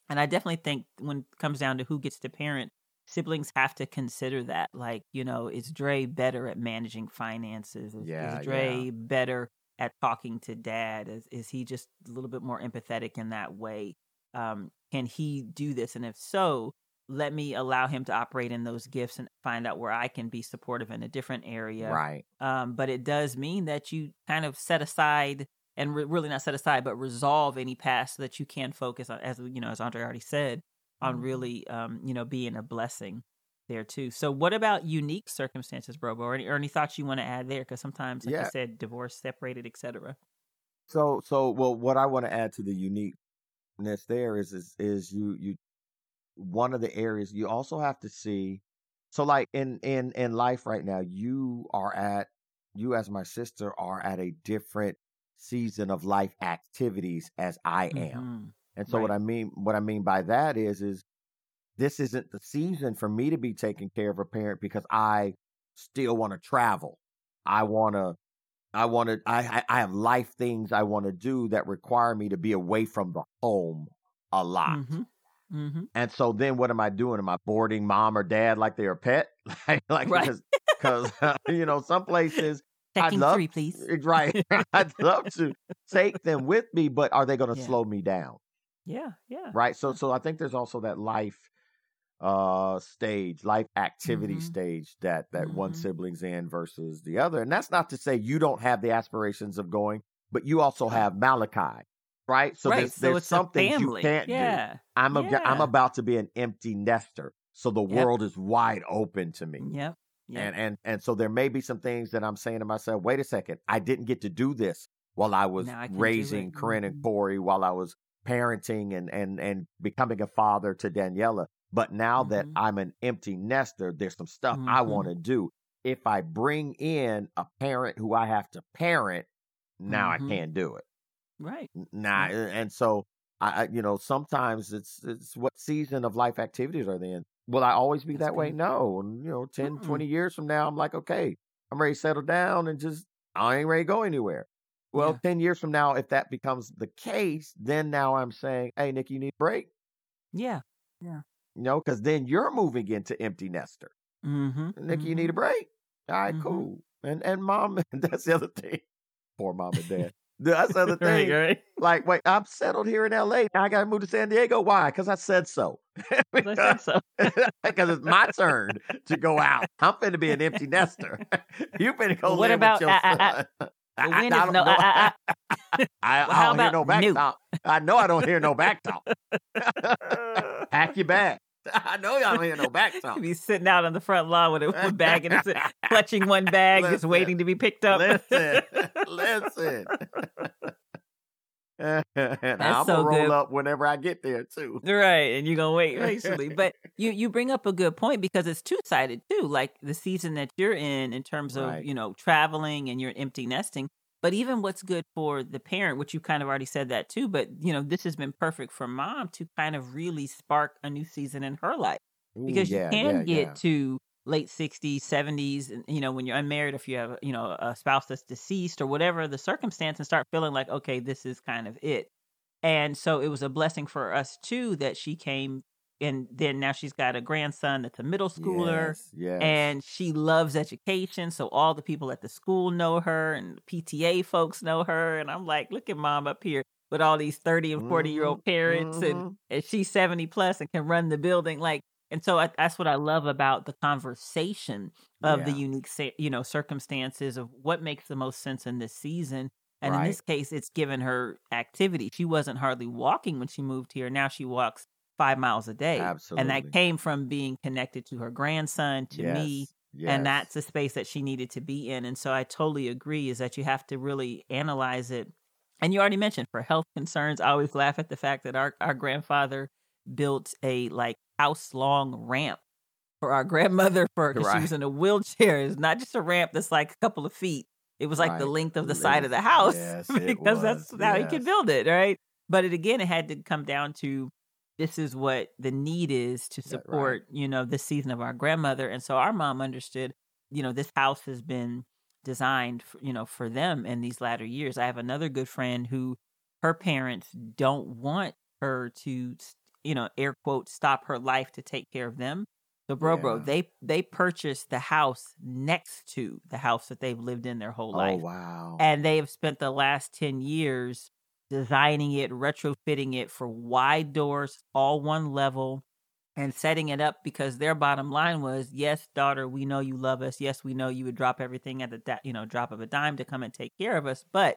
And I definitely think when it comes down to who gets to parent, siblings have to consider that. Like, you know, is Dre better at managing finances? Is, Yeah, is Dre better at talking to dad? Is, is he just a little bit more empathetic in that way? Um, can he do this? And if so, let me allow him to operate in those gifts and find out where I can be supportive in a different area. Right. Um, but it does mean that you kind of set aside and re- really not set aside, but resolve any past so that you can focus on, as you know, as Andre already said, on Mhm. really, um, you know, being a blessing there too. So, what about unique circumstances, Brobo, or any, or any thoughts you want to add there? Because sometimes, like Yeah. you said, divorce, separated, etc. So so well what I want to add to the uniqueness there is is is you you one of the areas you also have to see so like in in in life right now you are at you as my sister are at a different season of life activities as I am. And so what I mean what I mean by that is is this isn't the season for me to be taking care of a parent because I still want to travel. I want to I want to I I- have life things I want to do that require me to be away from the home a lot. Mhm. Mhm. And so then what am I doing? Am I boarding mom or dad like they're a pet? like like Right. because because you know some places I'd love- three, please. right I'd love to take them with me, but are they going to Yeah. slow me down? Yeah, yeah. right so so i think there's also that life uh stage life activity Mhm. stage that that one Mhm. sibling's in versus the other and that's not to say you don't have the aspirations of going but you also have malachi right so right. there's, so there's it's some things you can't do yeah. i'm a, i'm about to be an empty nester so the Yep. world is wide open to me Yep. Yep. and and and so there may be some things that i'm saying to myself wait a second i didn't get to do this while i was I raising corinne and corey while i was parenting and and and becoming a father to daniela but now that Mhm. i'm an empty nester there's some stuff i Mhm. want to do if i bring in a parent who i have to parent now Mhm. i can't do it Right. Nah and so I, I you know sometimes it's it's what season of life activities are they in will i always be That's that way no and you know 10 Mm-mm. 20 years from now i'm like okay i'm ready to settle down and just i ain't ready to go anywhere well Yeah. 10 years from now if that becomes the case then now i'm saying hey nick you need a break Yeah. Yeah. You know because then you're moving into empty nester Mm-hmm. nick you need a break all right, Mhm. cool and and mom that's the other thing poor mom and dad that's the other thing right. like, wait, I'm settled here in LA. Now I got to move to San Diego. Why? Because I said so. Because it's my turn to go out. I'm finna be an empty nester. you finna go what live about- I- I- son. Well, I, I is don't no- know. I- I, I Well, how don't hear no back new? talk. I know I don't hear no back talk. Pack your bag. I know y'all don't hear no back talk. be sitting out on the front lawn with a one bag and clutching one bag, listen, just waiting to be picked up. listen, listen. and That's I'm so gonna roll good. up whenever I get there too. Right, and you're gonna wait patiently. but you you bring up a good point because it's two sided too. Like the season that you're in, in terms of right. you know traveling and you're empty nesting. But even what's good for the parent, which you kind of already said that too. But you know this has been perfect for mom to kind of really spark a new season in her life because Ooh, yeah, you can yeah, get yeah. to late 60s 70s you know when you're unmarried if you have you know a spouse that's deceased or whatever the circumstance and start feeling like okay this is kind of it and so it was a blessing for us too that she came and then now she's got a grandson that's a middle schooler yes, yes. and she loves education so all the people at the school know her and pta folks know her and i'm like look at mom up here with all these 30 and 40 year old mm-hmm, parents mm-hmm. and, and she's 70 plus and can run the building like and so I, that's what I love about the conversation of yeah. the unique, you know, circumstances of what makes the most sense in this season. And right. in this case, it's given her activity. She wasn't hardly walking when she moved here. Now she walks five miles a day. Absolutely. And that came from being connected to her grandson, to yes. me. Yes. And that's the space that she needed to be in. And so I totally agree is that you have to really analyze it. And you already mentioned for health concerns, I always laugh at the fact that our, our grandfather built a like house long ramp for our grandmother for right. she was in a wheelchair. It's not just a ramp that's like a couple of feet. It was like right. the length of the side of the house yes, because that's how yes. he could build it, right? But it again, it had to come down to this is what the need is to support, right. you know, the season of our grandmother. And so our mom understood, you know, this house has been designed, for, you know, for them in these latter years. I have another good friend who her parents don't want her to you know, air quote, stop her life to take care of them. So, bro, yeah. bro, they they purchased the house next to the house that they've lived in their whole oh, life. Oh wow! And they have spent the last ten years designing it, retrofitting it for wide doors, all one level, and setting it up because their bottom line was, yes, daughter, we know you love us. Yes, we know you would drop everything at the you know drop of a dime to come and take care of us, but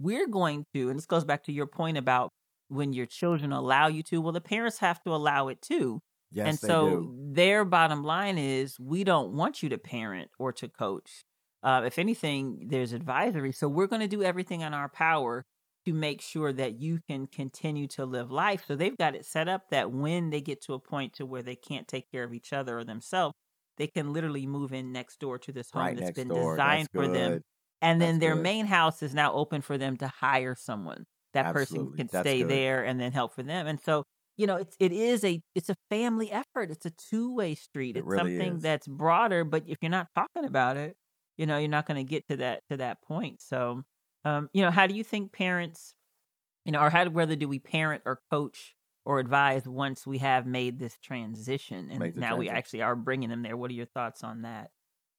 we're going to, and this goes back to your point about when your children allow you to, well, the parents have to allow it too. Yes, and so do. their bottom line is we don't want you to parent or to coach. Uh, if anything, there's advisory. So we're going to do everything in our power to make sure that you can continue to live life. So they've got it set up that when they get to a point to where they can't take care of each other or themselves, they can literally move in next door to this home right that's been door. designed that's for them. And then their good. main house is now open for them to hire someone that Absolutely. person can That's stay good. there and then help for them. And so, you know, it's it is a it's a family effort. It's a two way street. It it's really something is. that's broader, but if you're not talking about it, you know, you're not going to get to that to that point. So, um, you know, how do you think parents, you know, or how whether do we parent or coach or advise once we have made this transition and now transition. we actually are bringing them there? What are your thoughts on that?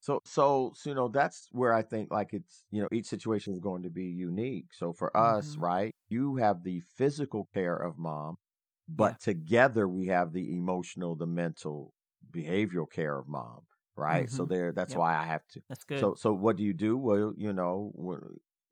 So, so, so, you know, that's where I think like it's, you know, each situation is going to be unique. So for us, Mhm. right, you have the physical care of mom, but together we have the emotional, the mental, behavioral care of mom, right? So Mhm. there, that's Yep. why I have to. That's good. So, so what do you do? Well, you know,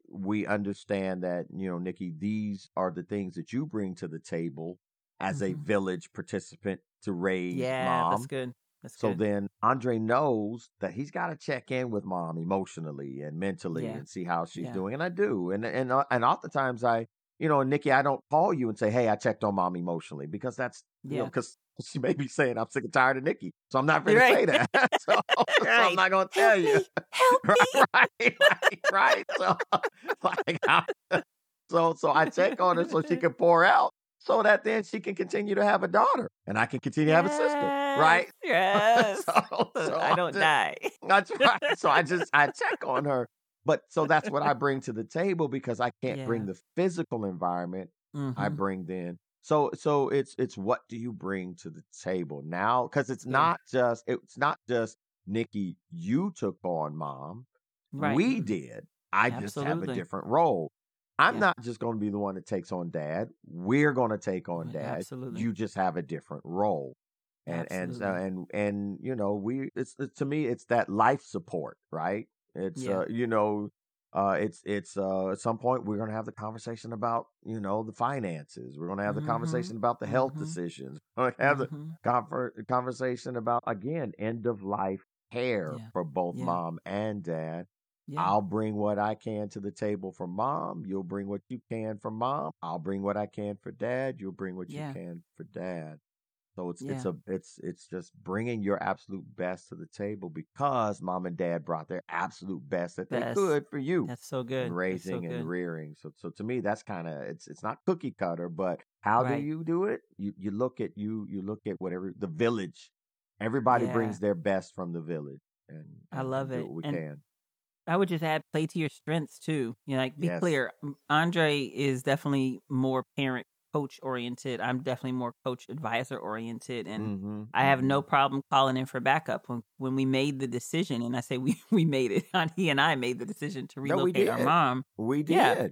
we understand that, you know, Nikki, these are the things that you bring to the table as a Mhm. village participant to raise Yeah, mom. that's good. That's So good. then Andre knows that he's got to check in with mom emotionally and mentally Yeah. and see how she's Yeah. doing. And I do. And and uh, and oftentimes I, you know, Nikki, I don't call you and say, "Hey, I checked on mom emotionally," because that's you know, Yeah. because she may be saying I'm sick and tired of Nikki, so I'm not going to say that. so, so I'm not going to Help tell you. me. Help me. right, right, right. So, like, I- so so I check on her so she can pour out, so that then she can continue to have a daughter, and I can continue to have a sister, right? Yes. so, So I don't just- die. That's right. So I just I check on her. But so that's what I bring to the table because I can't bring the physical environment. I Mhm. bring then. So so it's it's what do you bring to the table now? Because it's Yeah. not just it's not just Nikki. You took on mom. Right. We did. I just have a different role. I'm Yeah. not just going to be the one that takes on dad. We're going to take on dad. absolutely. You just have a different role. And and so- Absolutely. and and you know we it's, to me it's that life support right it's Yeah. uh you know uh, it's it's uh, at some point we're going to have the conversation about you know the finances. We're going to have the mm-hmm. conversation about the health mm-hmm. decisions. We're going to have mm-hmm. the conver- conversation about again end of life care yeah. for both yeah. mom and dad. Yeah. I'll bring what I can to the table for mom. You'll bring what you can for mom. I'll bring what I can for dad. You'll bring what you can for dad. So it's yeah. it's a it's it's just bringing your absolute best to the table because mom and dad brought their absolute best that best. they could for you. That's so good. And raising so good. and rearing. So so to me that's kind of it's it's not cookie cutter, but how right. do you do it? You you look at you you look at whatever the village. Everybody yeah. brings their best from the village, and, and I love it. we and can. I would just add play to your strengths too. You know, like be yes. clear. Andre is definitely more parent coach oriented. I'm definitely more coach advisor oriented, and mm-hmm, I have mm-hmm. no problem calling in for backup when when we made the decision. And I say we we made it. He and I made the decision to relocate no, our mom. We did. Yeah.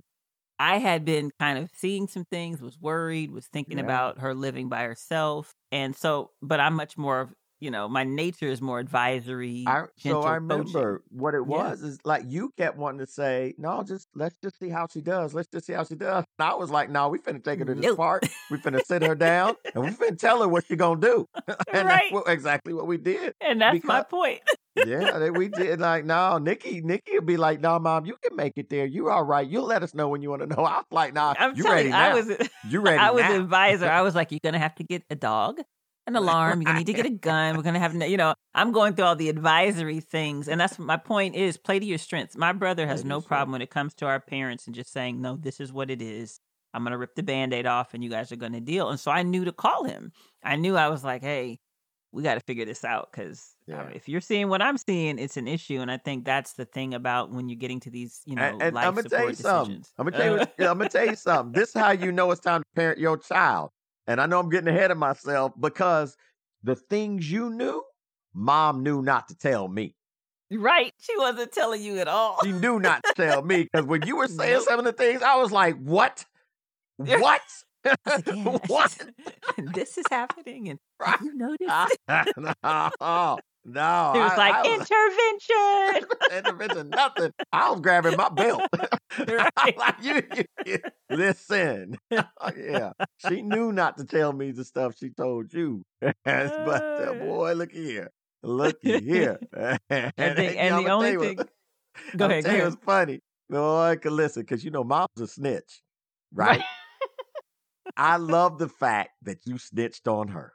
I had been kind of seeing some things, was worried, was thinking yeah. about her living by herself, and so. But I'm much more of you know, my nature is more advisory. I, so I remember coaching. what it was yeah. is like you kept wanting to say, no, just let's just see how she does. Let's just see how she does. And I was like, no, we finna take her to this nope. park. We finna sit her down and we finna tell her what she gonna do. and right. that's what, exactly what we did. And that's because, my point. yeah, we did like no, Nikki, Nikki would be like, no, mom, you can make it there. You're all right. You'll let us know when you want to know. I was like, nah, I'm you ready you, now. I was you ready. I was now. advisor. I was like, you're gonna have to get a dog an alarm. You're gonna need to get a gun. We're gonna have, you know, I'm going through all the advisory things, and that's my point. Is play to your strengths. My brother has no problem when it comes to our parents and just saying, no, this is what it is. I'm gonna rip the band-aid off, and you guys are gonna deal. And so I knew to call him. I knew I was like, hey, we got to figure this out because yeah. if you're seeing what I'm seeing, it's an issue. And I think that's the thing about when you're getting to these, you know, and, and life I'm gonna tell you decisions. something. I'm gonna tell you. I'm gonna tell you something. This is how you know it's time to parent your child. And I know I'm getting ahead of myself because the things you knew, mom knew not to tell me. Right. She wasn't telling you at all. She knew not to tell me because when you were saying some of the things, I was like, what? What? what? this is happening. And right. you noticed? no, no. He was I, like, I intervention. intervention, nothing. I was grabbing my belt. like, you, you, you, listen. yeah. She knew not to tell me the stuff she told you. but uh, boy, look here. Look here. and, and, and the only thing. Go ahead. Go ahead. It was funny. I could listen because you know mom's a snitch, right? I love the fact that you snitched on her.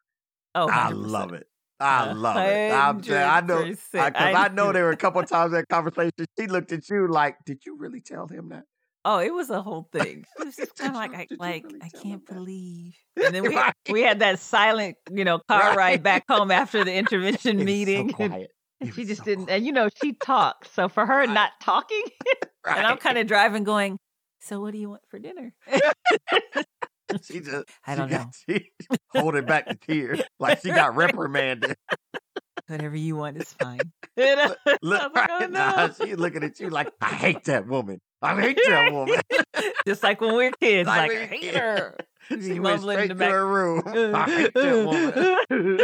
Oh, 100%. I love it. I love it. I'm, I know uh, because I, I, know there were a couple times that conversation. She looked at you like, "Did you really tell him that?" Oh, it was a whole thing. It was just kind of like, I, like really I can't believe. And then we right. we had that silent, you know, car right. ride back home after the intervention meeting. So quiet. And she just so didn't, quiet. and you know, she talked. So for her right. not talking, and I'm kind of driving, going, "So what do you want for dinner?" she just I don't know. Got, she holding back the tears like she got reprimanded. Whatever you want is fine. look, look like, oh, right oh, now, she's looking at you like, I hate that woman. I hate that woman. Just like when we are kids, like, I hate her. She went straight to her room. I hate that woman.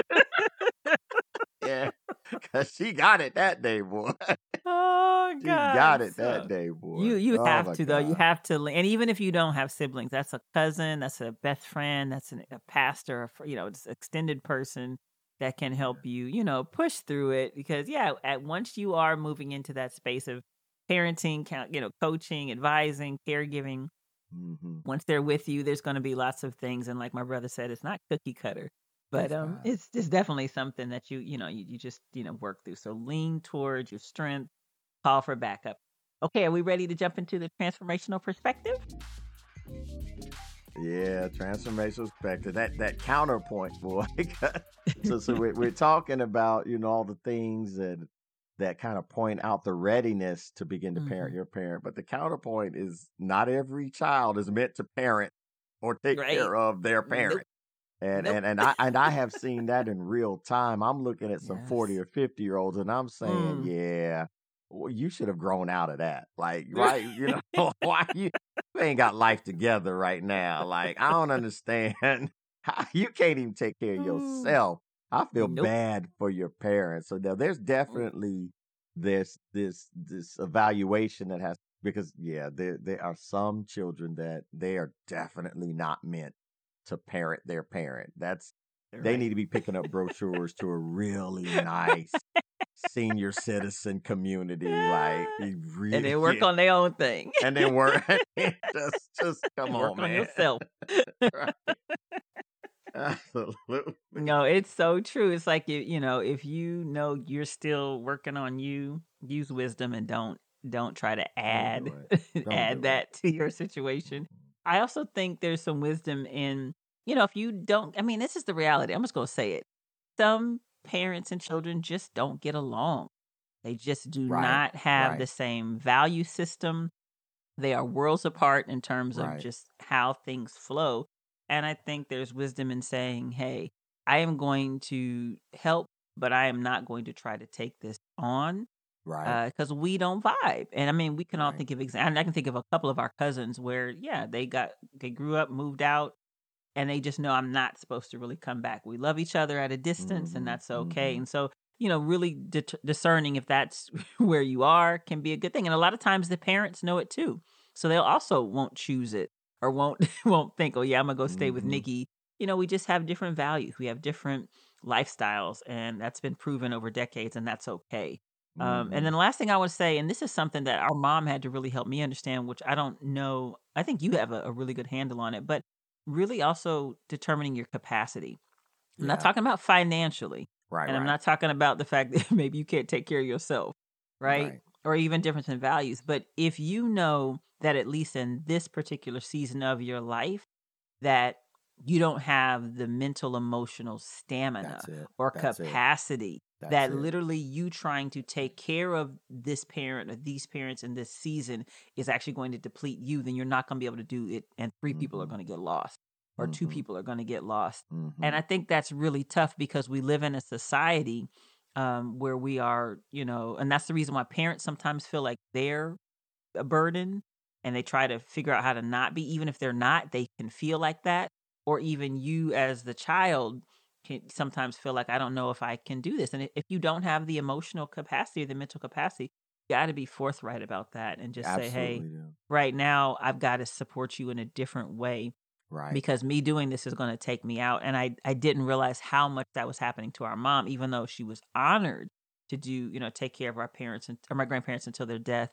yeah, because she got it that day, boy. God, she got it so that day, boy. You you oh, have to God. though. You have to, and even if you don't have siblings, that's a cousin, that's a best friend, that's an, a pastor, you know, it's extended person that can help you, you know, push through it. Because yeah, at once you are moving into that space of parenting, you know, coaching, advising, caregiving. Mm-hmm. Once they're with you, there's going to be lots of things, and like my brother said, it's not cookie cutter but um it's it's definitely something that you you know you, you just you know work through so lean towards your strength call for backup okay are we ready to jump into the transformational perspective yeah, transformational perspective. That that counterpoint, boy. so so we're, we're talking about you know all the things that that kind of point out the readiness to begin to parent mm-hmm. your parent, but the counterpoint is not every child is meant to parent or take right. care of their parent. Nope. And, nope. and and I and I have seen that in real time. I'm looking at some yes. 40 or 50 year olds and I'm saying, mm. yeah, well, you should have grown out of that. Like, right? You know, why you, you ain't got life together right now? Like, I don't understand how you can't even take care of mm. yourself. I feel nope. bad for your parents. So now there's definitely this this this evaluation that has because yeah, there there are some children that they are definitely not meant to parent their parent. That's right. they need to be picking up brochures to a really nice senior citizen community. Like really, and they work on their own thing, and they work just just come work on, on yourself. Absolutely. No, it's so true. It's like you, you know, if you know you're still working on you, use wisdom and don't don't try to add add that to your situation. Mm-hmm. I also think there's some wisdom in, you know, if you don't I mean, this is the reality. I'm just going to say it. Some parents and children just don't get along. They just do right. not have right. the same value system. They are worlds apart in terms right. of just how things flow. And I think there's wisdom in saying, hey, I am going to help, but I am not going to try to take this on. Right. Because uh, we don't vibe. And I mean, we can all think of examples. I can think of a couple of our cousins where, yeah, they got, they grew up, moved out, and they just know I'm not supposed to really come back. We love each other at a distance, mm-hmm. and that's okay. Mm-hmm. And so, you know, really discerning if that's where you are can be a good thing. And a lot of times the parents know it too. So they'll also won't choose it or won't won't think, oh yeah, I'm gonna go stay mm-hmm. with Nikki. You know, we just have different values. We have different lifestyles, and that's been proven over decades, and that's okay. Um, and mm-hmm. then the last thing I would say, and this is something that our mom had to really help me understand, which I don't know. I think you have a, a really good handle on it, but really also determining your capacity. I'm yeah. not talking about financially, right? And right. I'm not talking about the fact that maybe you can't take care of yourself, right? right? Or even difference in values. But if you know that at least in this particular season of your life, that you don't have the mental emotional stamina or That's capacity that it. literally you trying to take care of this parent or these parents in this season is actually going to deplete you then you're not going to be able to do it and 3 mm-hmm. people are mm-hmm. going to get lost or mm-hmm. two people are going to get lost mm-hmm. and i think that's really tough because we live in a society um, where we are you know and that's the reason why parents sometimes feel like they're a burden and they try to figure out how to not be even if they're not they can feel like that or even you as the child can sometimes feel like I don't know if I can do this. And if you don't have the emotional capacity or the mental capacity, you got to be forthright about that and just Absolutely, say, hey, right now I've got to support you in a different way. Right. Because me doing this is going to take me out. And I, I didn't realize how much that was happening to our mom, even though she was honored to do, you know, take care of our parents and or my grandparents until their death.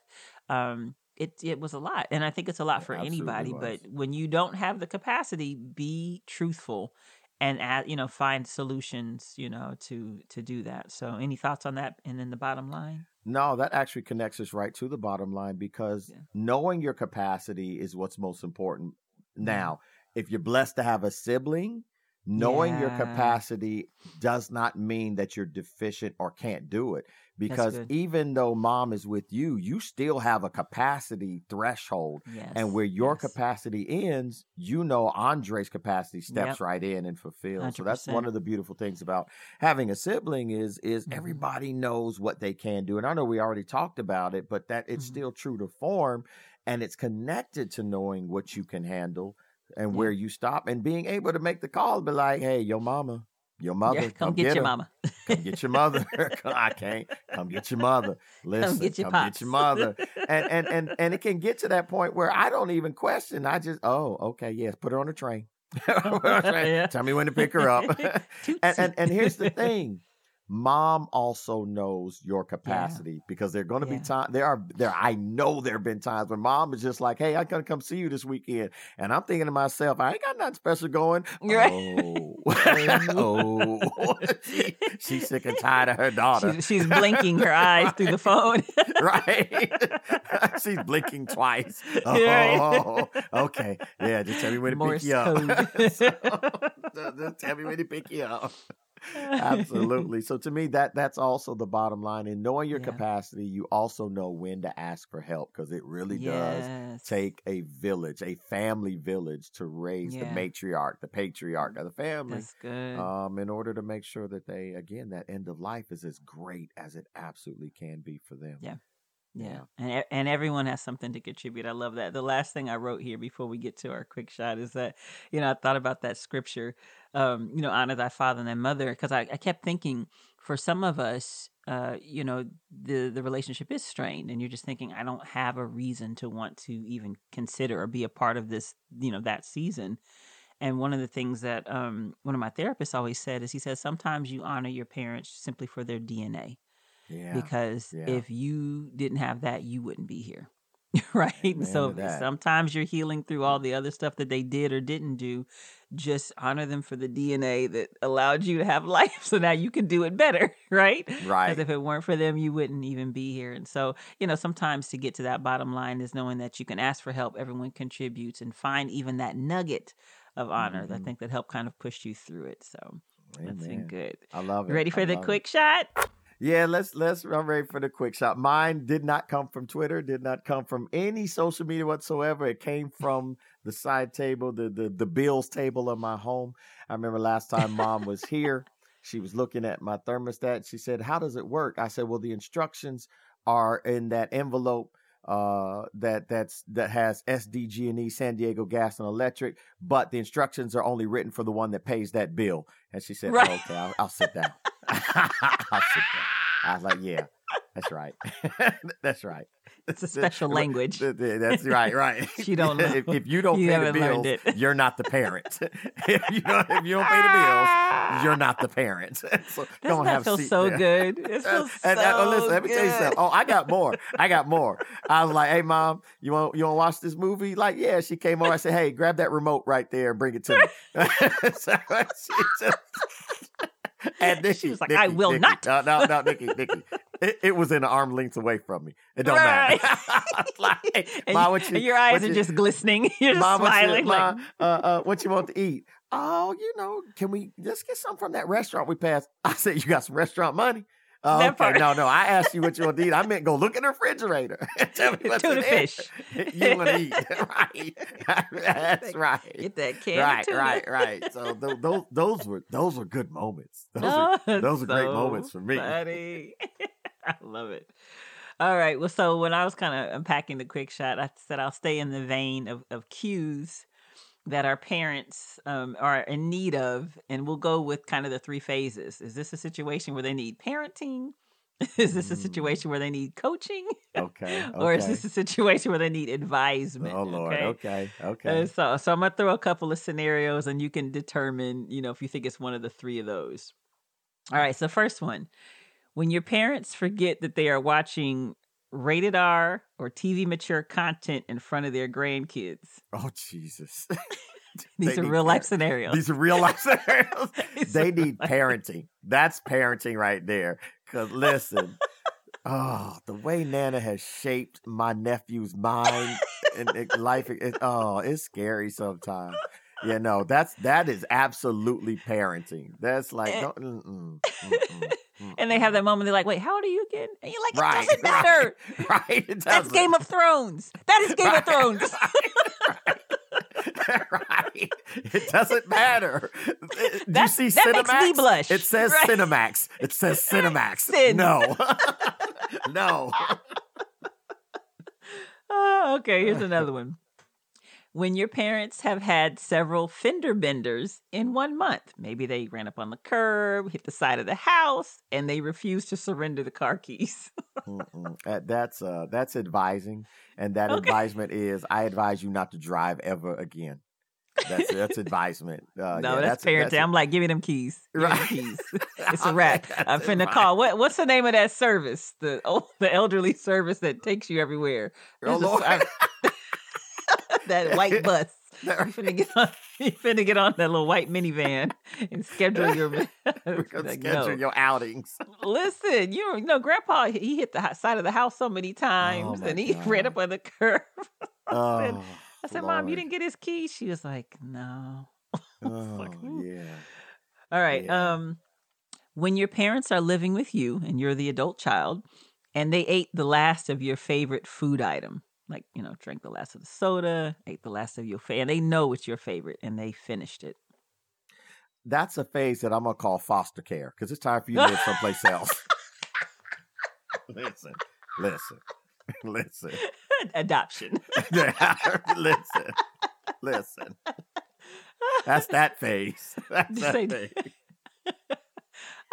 Um, it it was a lot and i think it's a lot for anybody was. but when you don't have the capacity be truthful and add, you know find solutions you know to to do that so any thoughts on that and then the bottom line no that actually connects us right to the bottom line because yeah. knowing your capacity is what's most important mm-hmm. now if you're blessed to have a sibling knowing yeah. your capacity does not mean that you're deficient or can't do it because even though mom is with you you still have a capacity threshold yes. and where your yes. capacity ends you know andre's capacity steps yep. right in and fulfills 100%. so that's one of the beautiful things about having a sibling is is mm-hmm. everybody knows what they can do and i know we already talked about it but that it's mm-hmm. still true to form and it's connected to knowing what you can handle and yeah. where you stop and being able to make the call be like, hey, your mama, your mother, yeah, come, come, get, get your mama. come get your mother. I can't. Come get your mother. Listen, come get your, come get your mother. And and and and it can get to that point where I don't even question. I just, oh, okay, yes, put her on a train. yeah. Tell me when to pick her up. and, and and here's the thing mom also knows your capacity yeah. because there are going to yeah. be time there are there i know there have been times when mom is just like hey i gotta come see you this weekend and i'm thinking to myself i ain't got nothing special going. Right. oh, mm-hmm. oh. she, she's sick and tired of her daughter. She's, she's blinking her eyes through the phone. Right. She's blinking twice. Oh okay. Yeah just tell me when to Morse pick you up. so, just tell me when to pick you up Absolutely. So to me, that that's also the bottom line. In knowing your yeah. capacity, you also know when to ask for help because it really yes. does take a village, a family village, to raise yeah. the matriarch, the patriarch of the family. That's good. Um, in order to make sure that they, again, that end of life is as great as it absolutely can be for them. Yeah. Yeah. And and everyone has something to contribute. I love that. The last thing I wrote here before we get to our quick shot is that, you know, I thought about that scripture, um, you know, honor thy father and thy mother, because I, I kept thinking for some of us, uh, you know, the the relationship is strained, and you're just thinking, I don't have a reason to want to even consider or be a part of this, you know, that season. And one of the things that um, one of my therapists always said is he says sometimes you honor your parents simply for their DNA. Yeah. Because yeah. if you didn't have that, you wouldn't be here. right? Amen so sometimes you're healing through all the other stuff that they did or didn't do. Just honor them for the DNA that allowed you to have life. So now you can do it better, right? Right. Because if it weren't for them, you wouldn't even be here. And so, you know, sometimes to get to that bottom line is knowing that you can ask for help, everyone contributes, and find even that nugget of honor. Mm-hmm. I think that helped kind of push you through it. So Amen. that's been good. I love it. Ready for I the quick it. shot? Yeah, let's let's I'm ready for the quick shot. Mine did not come from Twitter, did not come from any social media whatsoever. It came from the side table, the the the bills table of my home. I remember last time mom was here, she was looking at my thermostat. She said, "How does it work?" I said, "Well, the instructions are in that envelope uh, that that's that has SDG&E, San Diego Gas and Electric, but the instructions are only written for the one that pays that bill. And she said, right. oh, "Okay, I'll, I'll, sit down. I'll sit down." I was like, "Yeah, that's right. that's right." It's a special language. That's right, right. you don't know. If, if you don't you pay the bills, you're not the parent. if you don't, if you don't pay the bills, you're not the parent. So Doesn't that feel so good? It feels and, so and, oh, listen, let me good. tell you something. Oh, I got more. I got more. I was like, "Hey, mom, you want you want to watch this movie?" Like, yeah. She came over. I said, "Hey, grab that remote right there and bring it to me." so she just, and Nikki, she was like, Nikki, "I will Nikki, not." No, no, no, Nikki, Nikki. It, it, was in an arm length away from me. It don't right. matter. like, and, Ma, you, your eyes are you, just glistening. You're just Ma, smiling. You, like, Ma, uh, uh, what you want to eat? Oh, you know, can we just get something from that restaurant we passed? I said, you got some restaurant money? Oh, okay, part. no, no. I asked you what you want to eat. I meant go look in the refrigerator. Tell me what's tuna fish. you want to eat, right? That's right. Get that can. Right, right, right. So th- those those were those were good moments. Those oh, are those are so great moments for me. I love it. All right. Well, so when I was kind of unpacking the quick shot, I said I'll stay in the vein of, of cues that our parents um, are in need of, and we'll go with kind of the three phases. Is this a situation where they need parenting? is this a mm. situation where they need coaching? Okay. okay. or is this a situation where they need advisement? Oh Lord. Okay. Okay. okay. So, so I'm gonna throw a couple of scenarios, and you can determine, you know, if you think it's one of the three of those. All right. So first one, when your parents forget that they are watching rated R or TV mature content in front of their grandkids. Oh Jesus. These are real life scenarios. These are real life scenarios. they need parenting. That's parenting right there. Cause listen, oh, the way Nana has shaped my nephew's mind and, and life, it, oh, it's scary sometimes. Yeah, no, that's that is absolutely parenting. That's like, eh. and, mm-mm, mm-mm, mm-mm. and they have that moment. They're like, "Wait, how old are you again?" And you're like, "It right, doesn't matter. Right, right it That's Game of Thrones. That is Game right, of Thrones." right. It doesn't matter. Eh, do you see that Cinemax? Makes me blush. It says right. Cinemax. It says Cinemax. Sin. No. no. Oh, okay, here's another one when your parents have had several fender benders in one month. Maybe they ran up on the curb, hit the side of the house, and they refuse to surrender the car keys. that's uh, that's advising, and that okay. advisement is I advise you not to drive ever again. That's that's advisement. Uh, no, yeah, that's, that's parenting. I'm like, give me them keys. Give right. Them keys. it's a wrap. I'm finna advice. call. What what's the name of that service? The oh, the elderly service that takes you everywhere. Oh, that white bus. You finna get on. You finna get on that little white minivan and schedule your like, schedule no. your outings. Listen, you know, Grandpa he hit the side of the house so many times, oh and he God. ran up on the curb. I said, oh, I said Mom, you didn't get his key." She was like, No. oh like, yeah. All right. Yeah. Um, when your parents are living with you and you're the adult child, and they ate the last of your favorite food item, like you know drank the last of the soda ate the last of your favorite and they know it's your favorite and they finished it. That's a phase that i'm gonna call foster care because it's time for you to live someplace else. Listen listen listen. Adoption. Listen listen. That's that phase. That's that phase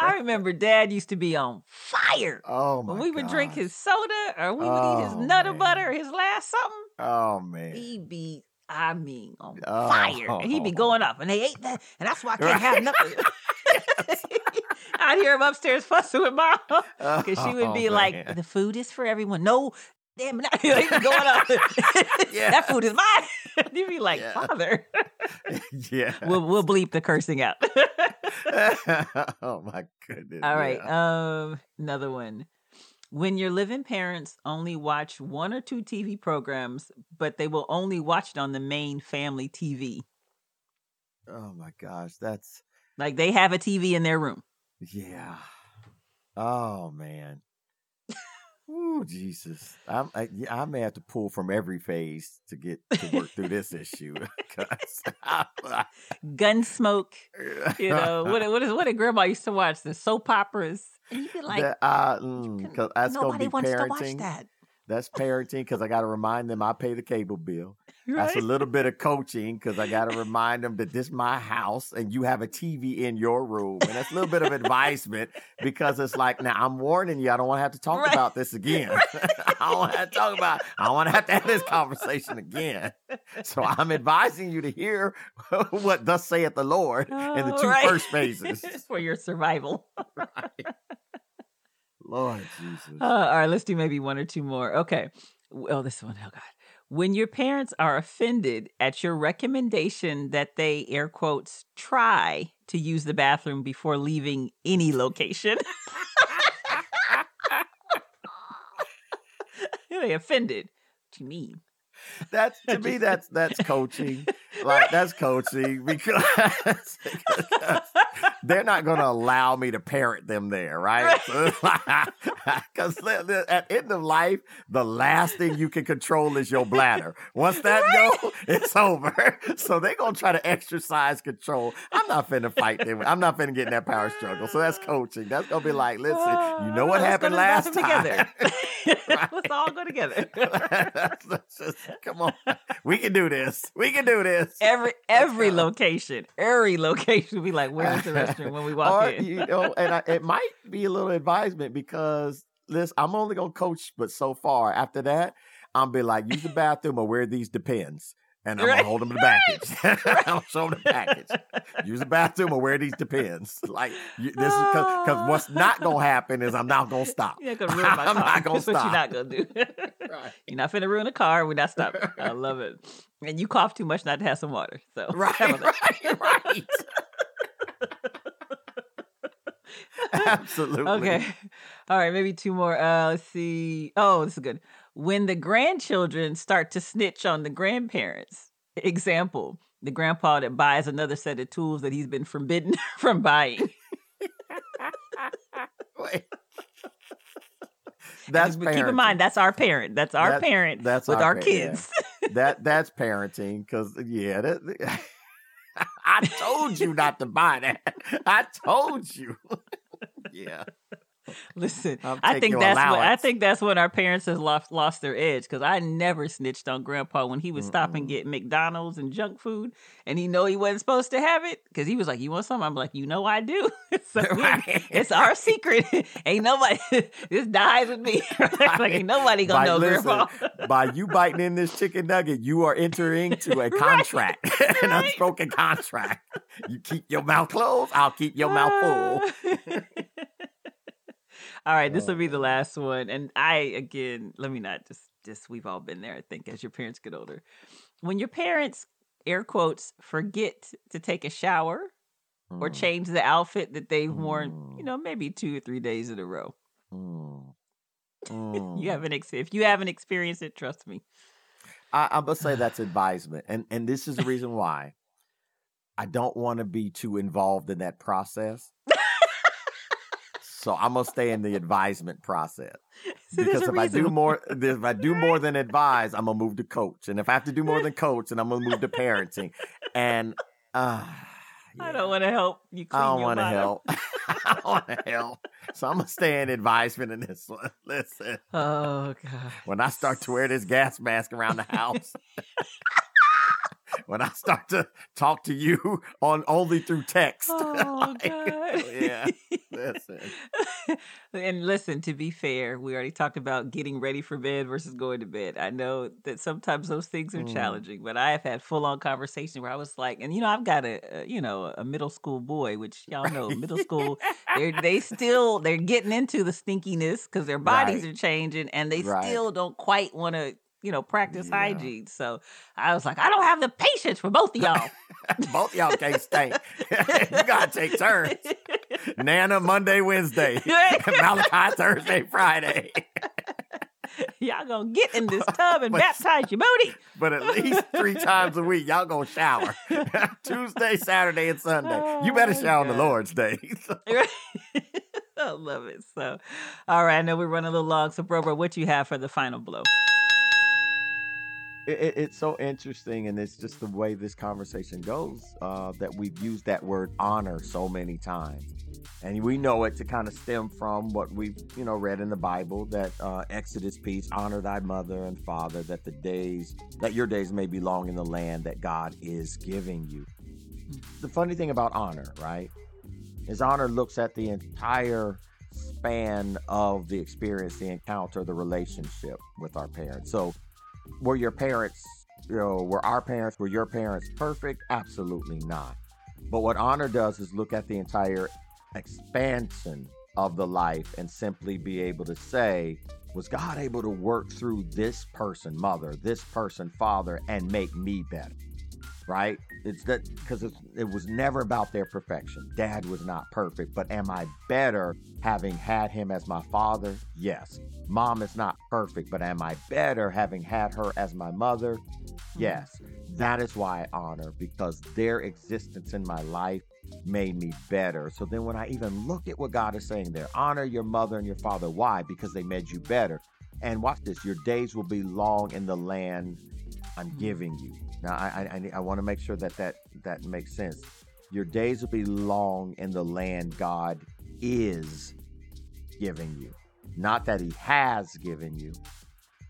I remember Dad used to be on fire. Oh my! When we would gosh. drink his soda or we would Oh, eat his oh nutter man. butter, or his last something, Oh man! he'd be. I mean, on Oh. fire. And he'd be oh. going up, and they ate that, and that's why I can't Right. have nothing. I'd hear him upstairs fussing with mom because she would Oh, be like, man. "The food is for everyone." No, damn it! Going up. Yeah. That food is mine. You'd be like, Yeah. "Father." yeah. we'll we'll bleep the cursing out. oh my goodness! All right. yeah. Um, another one. When your living parents only watch one or two TV programs, but they will only watch it on the main family TV. Oh my gosh! That's Like they have a TV in their room. yeah. Oh man. Ooh, Jesus! I'm, I, yeah, I may have to pull from every phase to get to work through this issue. I- Gunsmoke. You know what? What is what did Grandma used to watch? The soap operas. And you'd be like, that, uh, "You mm, can- that's nobody be wants to watch that. That's parenting because I got to remind them I pay the cable bill. That's a little bit of coaching because I got to remind them that this is my house and you have a TV in your room. And that's a little bit of advisement because it's like, now I'm warning you, I don't want to have to talk Right. about this again. I don't want to have to talk about, I don't want to have to have this conversation again. So I'm advising you to hear what thus saith the Lord in the Oh, two right. first phases. for your survival. Lord Jesus. Uh, all right, let's do maybe one or two more. Okay. Oh, this one. Oh, God. When your parents are offended at your recommendation that they, air quotes, try to use the bathroom before leaving any location. they offended. What do you mean? That's to me. That's that's coaching. Like that's coaching because, because they're not going to allow me to parent them there, right? Because at end of life, the last thing you can control is your bladder. Once that go, it's over. So they're gonna try to exercise control. I'm not finna fight them. I'm not finna get in that power struggle. So that's coaching. That's gonna be like, listen, you know oh, what happened last time. together. Let's all go together. That's- that's just- come on, we can do this. We can do this. every every location, every location, we like, where's the restroom when we walk or, in? You know, and I, it might be a little advisement because this I'm only gonna coach, but so far after that, I'm be like, use the bathroom or wear these depends. And I'm Right. gonna hold them in the package. I'm gonna show them the package. Use the bathroom or wear these depends. Like you, this is because what's not gonna happen is I'm not gonna stop. You're not gonna ruin my I'm car. not gonna That's what stop. you're not gonna do. you're not finna ruin a car. We're not stopping. I love it. And you cough too much not to have some water. So Right, how about that? right, right. Absolutely. Okay. All right, maybe two more. Uh let's see. Oh, this is good. When the grandchildren start to snitch on the grandparents. Example, the grandpa that buys another set of tools that he's been forbidden from buying. that's But keep in mind, that's our parent. That's our That- parent that's with our our, parent, yeah. kids. that that's parenting because yeah that, i told you not to buy that i told you yeah Listen, I think that's when, I think that's when our parents has lost lost their edge because I never snitched on Grandpa when he would stop and get McDonald's and junk food, and he know he wasn't supposed to have it because he was like, "You want something?" I'm like, "You know I do." so Right. it's our secret. ain't nobody. this dies with me. like ain't nobody gonna By- know listen, Grandpa. by you biting in this chicken nugget you are entering to a Right. contract an Right. unspoken contract you keep your mouth closed i'll keep your mouth full ah. All right, this will be Oh, the last one. And I again, let me not just just we've all been there, I think, as your parents get older. When your parents, air quotes, forget to take a shower or Mm, change the outfit that they've worn, you Mm. know, maybe two or three days in a row. mm, You mm. haven't ex- if you haven't experienced it, trust me. I, I'm gonna say that's advisement, and and this is the reason why I don't want to be too involved in that process. So I'm gonna stay in the advisement process there's because if I do more, if I do more than advise, I'm gonna move to coach, and if I have to do more than coach, and I'm gonna move to parenting, and uh, I don't want to help you clean I don't want to help. I don't want to help. So I'm gonna stay in advisement in this one. Listen, Oh god. when I start to wear this gas mask around the house, when I start to talk to you on only through text. Oh, God. yeah. Listen. and listen, to be fair, we already talked about getting ready for bed versus going to bed. I know that sometimes those things are mm. challenging, but I have had full on conversations where I was like, and you know, I've got a, a you know a middle school boy, which y'all know middle school, they're, they still they're getting into the stinkiness because their bodies right. are changing, and they right. still don't quite want to you know, practice yeah. hygiene. So I was like, I don't have the patience for both of y'all. both y'all can't stink. you gotta take turns. Nana Monday, Wednesday. Malachi Thursday, Friday. y'all gonna get in this tub and but, baptize your booty. But at least three times a week, y'all gonna shower. Tuesday, Saturday, and Sunday. Oh, you better oh, shower God. on the Lord's day. I love it. So, all right, I know we're running a little long. So, bro, bro, what you have for the final blow? It, it's so interesting, and it's just the way this conversation goes uh, that we've used that word honor so many times, and we know it to kind of stem from what we've you know read in the Bible that uh, Exodus piece, honor thy mother and father, that the days that your days may be long in the land that God is giving you. The funny thing about honor, right, is honor looks at the entire span of the experience, the encounter, the relationship with our parents. So were your parents, you know, were our parents, were your parents perfect? Absolutely not. But what honor does is look at the entire expansion of the life and simply be able to say, was God able to work through this person, mother, this person, father, and make me better? Right? It's that because it was never about their perfection. Dad was not perfect, but am I better having had him as my father? Yes. Mom is not perfect, but am I better having had her as my mother? Mm-hmm. Yes. That is why I honor because their existence in my life made me better. So then when I even look at what God is saying there, honor your mother and your father. Why? Because they made you better. And watch this, your days will be long in the land I'm mm-hmm. giving you. Now I I, I want to make sure that, that that makes sense. Your days will be long in the land God is giving you not that he has given you.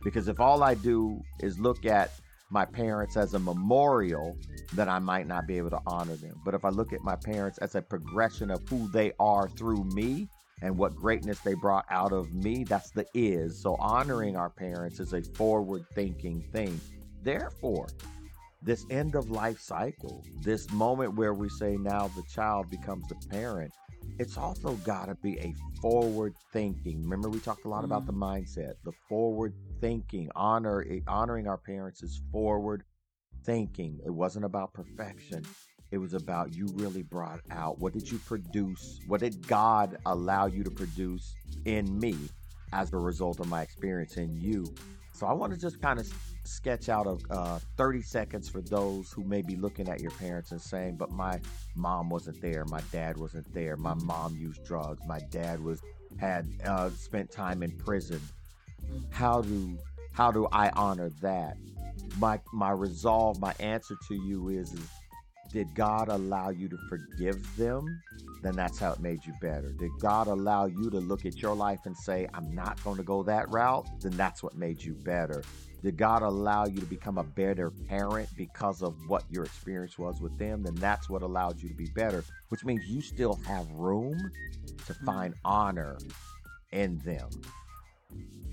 Because if all I do is look at my parents as a memorial, then I might not be able to honor them. But if I look at my parents as a progression of who they are through me and what greatness they brought out of me, that's the is. So honoring our parents is a forward thinking thing. Therefore, this end of life cycle, this moment where we say now the child becomes the parent, it's also got to be a forward thinking. Remember, we talked a lot mm-hmm. about the mm-hmm. mindset, the forward thinking. Honor eh, honoring our parents is forward thinking. It wasn't about perfection. It was about you really brought out what did you produce? What did God allow you to produce in me as a result of my experience in you? So I want to just kind of sketch out of uh, 30 seconds for those who may be looking at your parents and saying, but my mom wasn't there, my dad wasn't there, my mom used drugs, my dad was had uh, spent time in prison. How do how do I honor that? My my resolve, my answer to you is, is did God allow you to forgive them? Then that's how it made you better. Did God allow you to look at your life and say, I'm not going to go that route? Then that's what made you better. Did God allow you to become a better parent because of what your experience was with them? Then that's what allowed you to be better, which means you still have room to find mm. honor in them,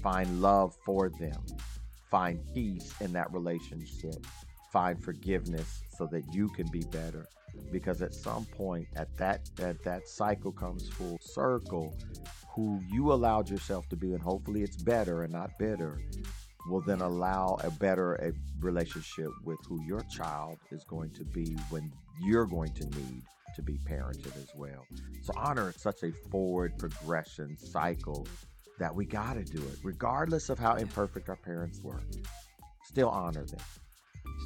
find love for them, find peace in that relationship, find forgiveness so that you can be better. Because at some point, at that that that cycle comes full circle, who you allowed yourself to be, and hopefully it's better and not bitter will then allow a better a relationship with who your child is going to be when you're going to need to be parented as well. So honor is such a forward progression cycle that we got to do it, regardless of how imperfect our parents were. Still honor them.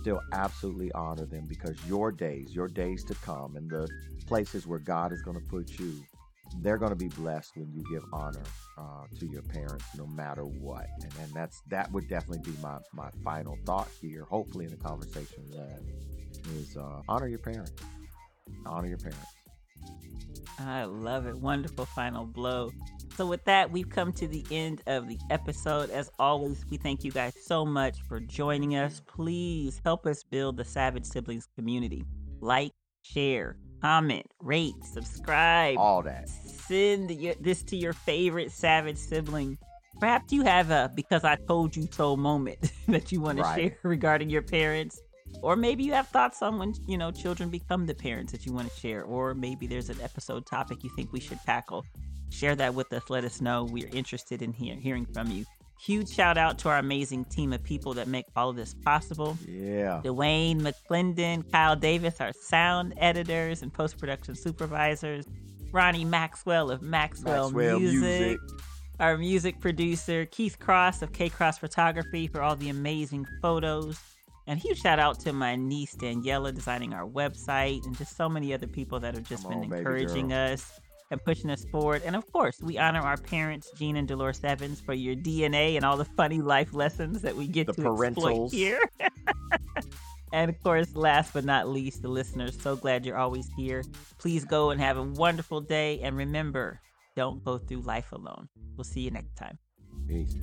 Still absolutely honor them because your days, your days to come, and the places where God is going to put you they're going to be blessed when you give honor uh, to your parents, no matter what. And, and that's that would definitely be my my final thought here. Hopefully, in the conversation that is uh, honor your parents. Honor your parents. I love it. Wonderful final blow. So, with that, we've come to the end of the episode. As always, we thank you guys so much for joining us. Please help us build the Savage Siblings community. Like, share, comment, rate, subscribe. All that. Send this to your favorite Savage sibling. Perhaps you have a because I told you so moment that you want right. to share regarding your parents. Or maybe you have thoughts on when, you know, children become the parents that you want to share. Or maybe there's an episode topic you think we should tackle share that with us. Let us know. We're interested in hear, hearing from you. Huge shout out to our amazing team of people that make all of this possible. Yeah. Dwayne McClendon, Kyle Davis, our sound editors and post production supervisors. Ronnie Maxwell of Maxwell, Maxwell Music. Music. Our music producer, Keith Cross of K Cross Photography, for all the amazing photos. And huge shout out to my niece Daniela designing our website and just so many other people that have just Come been on, encouraging us and pushing us forward. And of course, we honor our parents, Gene and Dolores Evans, for your DNA and all the funny life lessons that we get the to parentals. exploit here. and of course, last but not least, the listeners. So glad you're always here. Please go and have a wonderful day. And remember, don't go through life alone. We'll see you next time. Peace.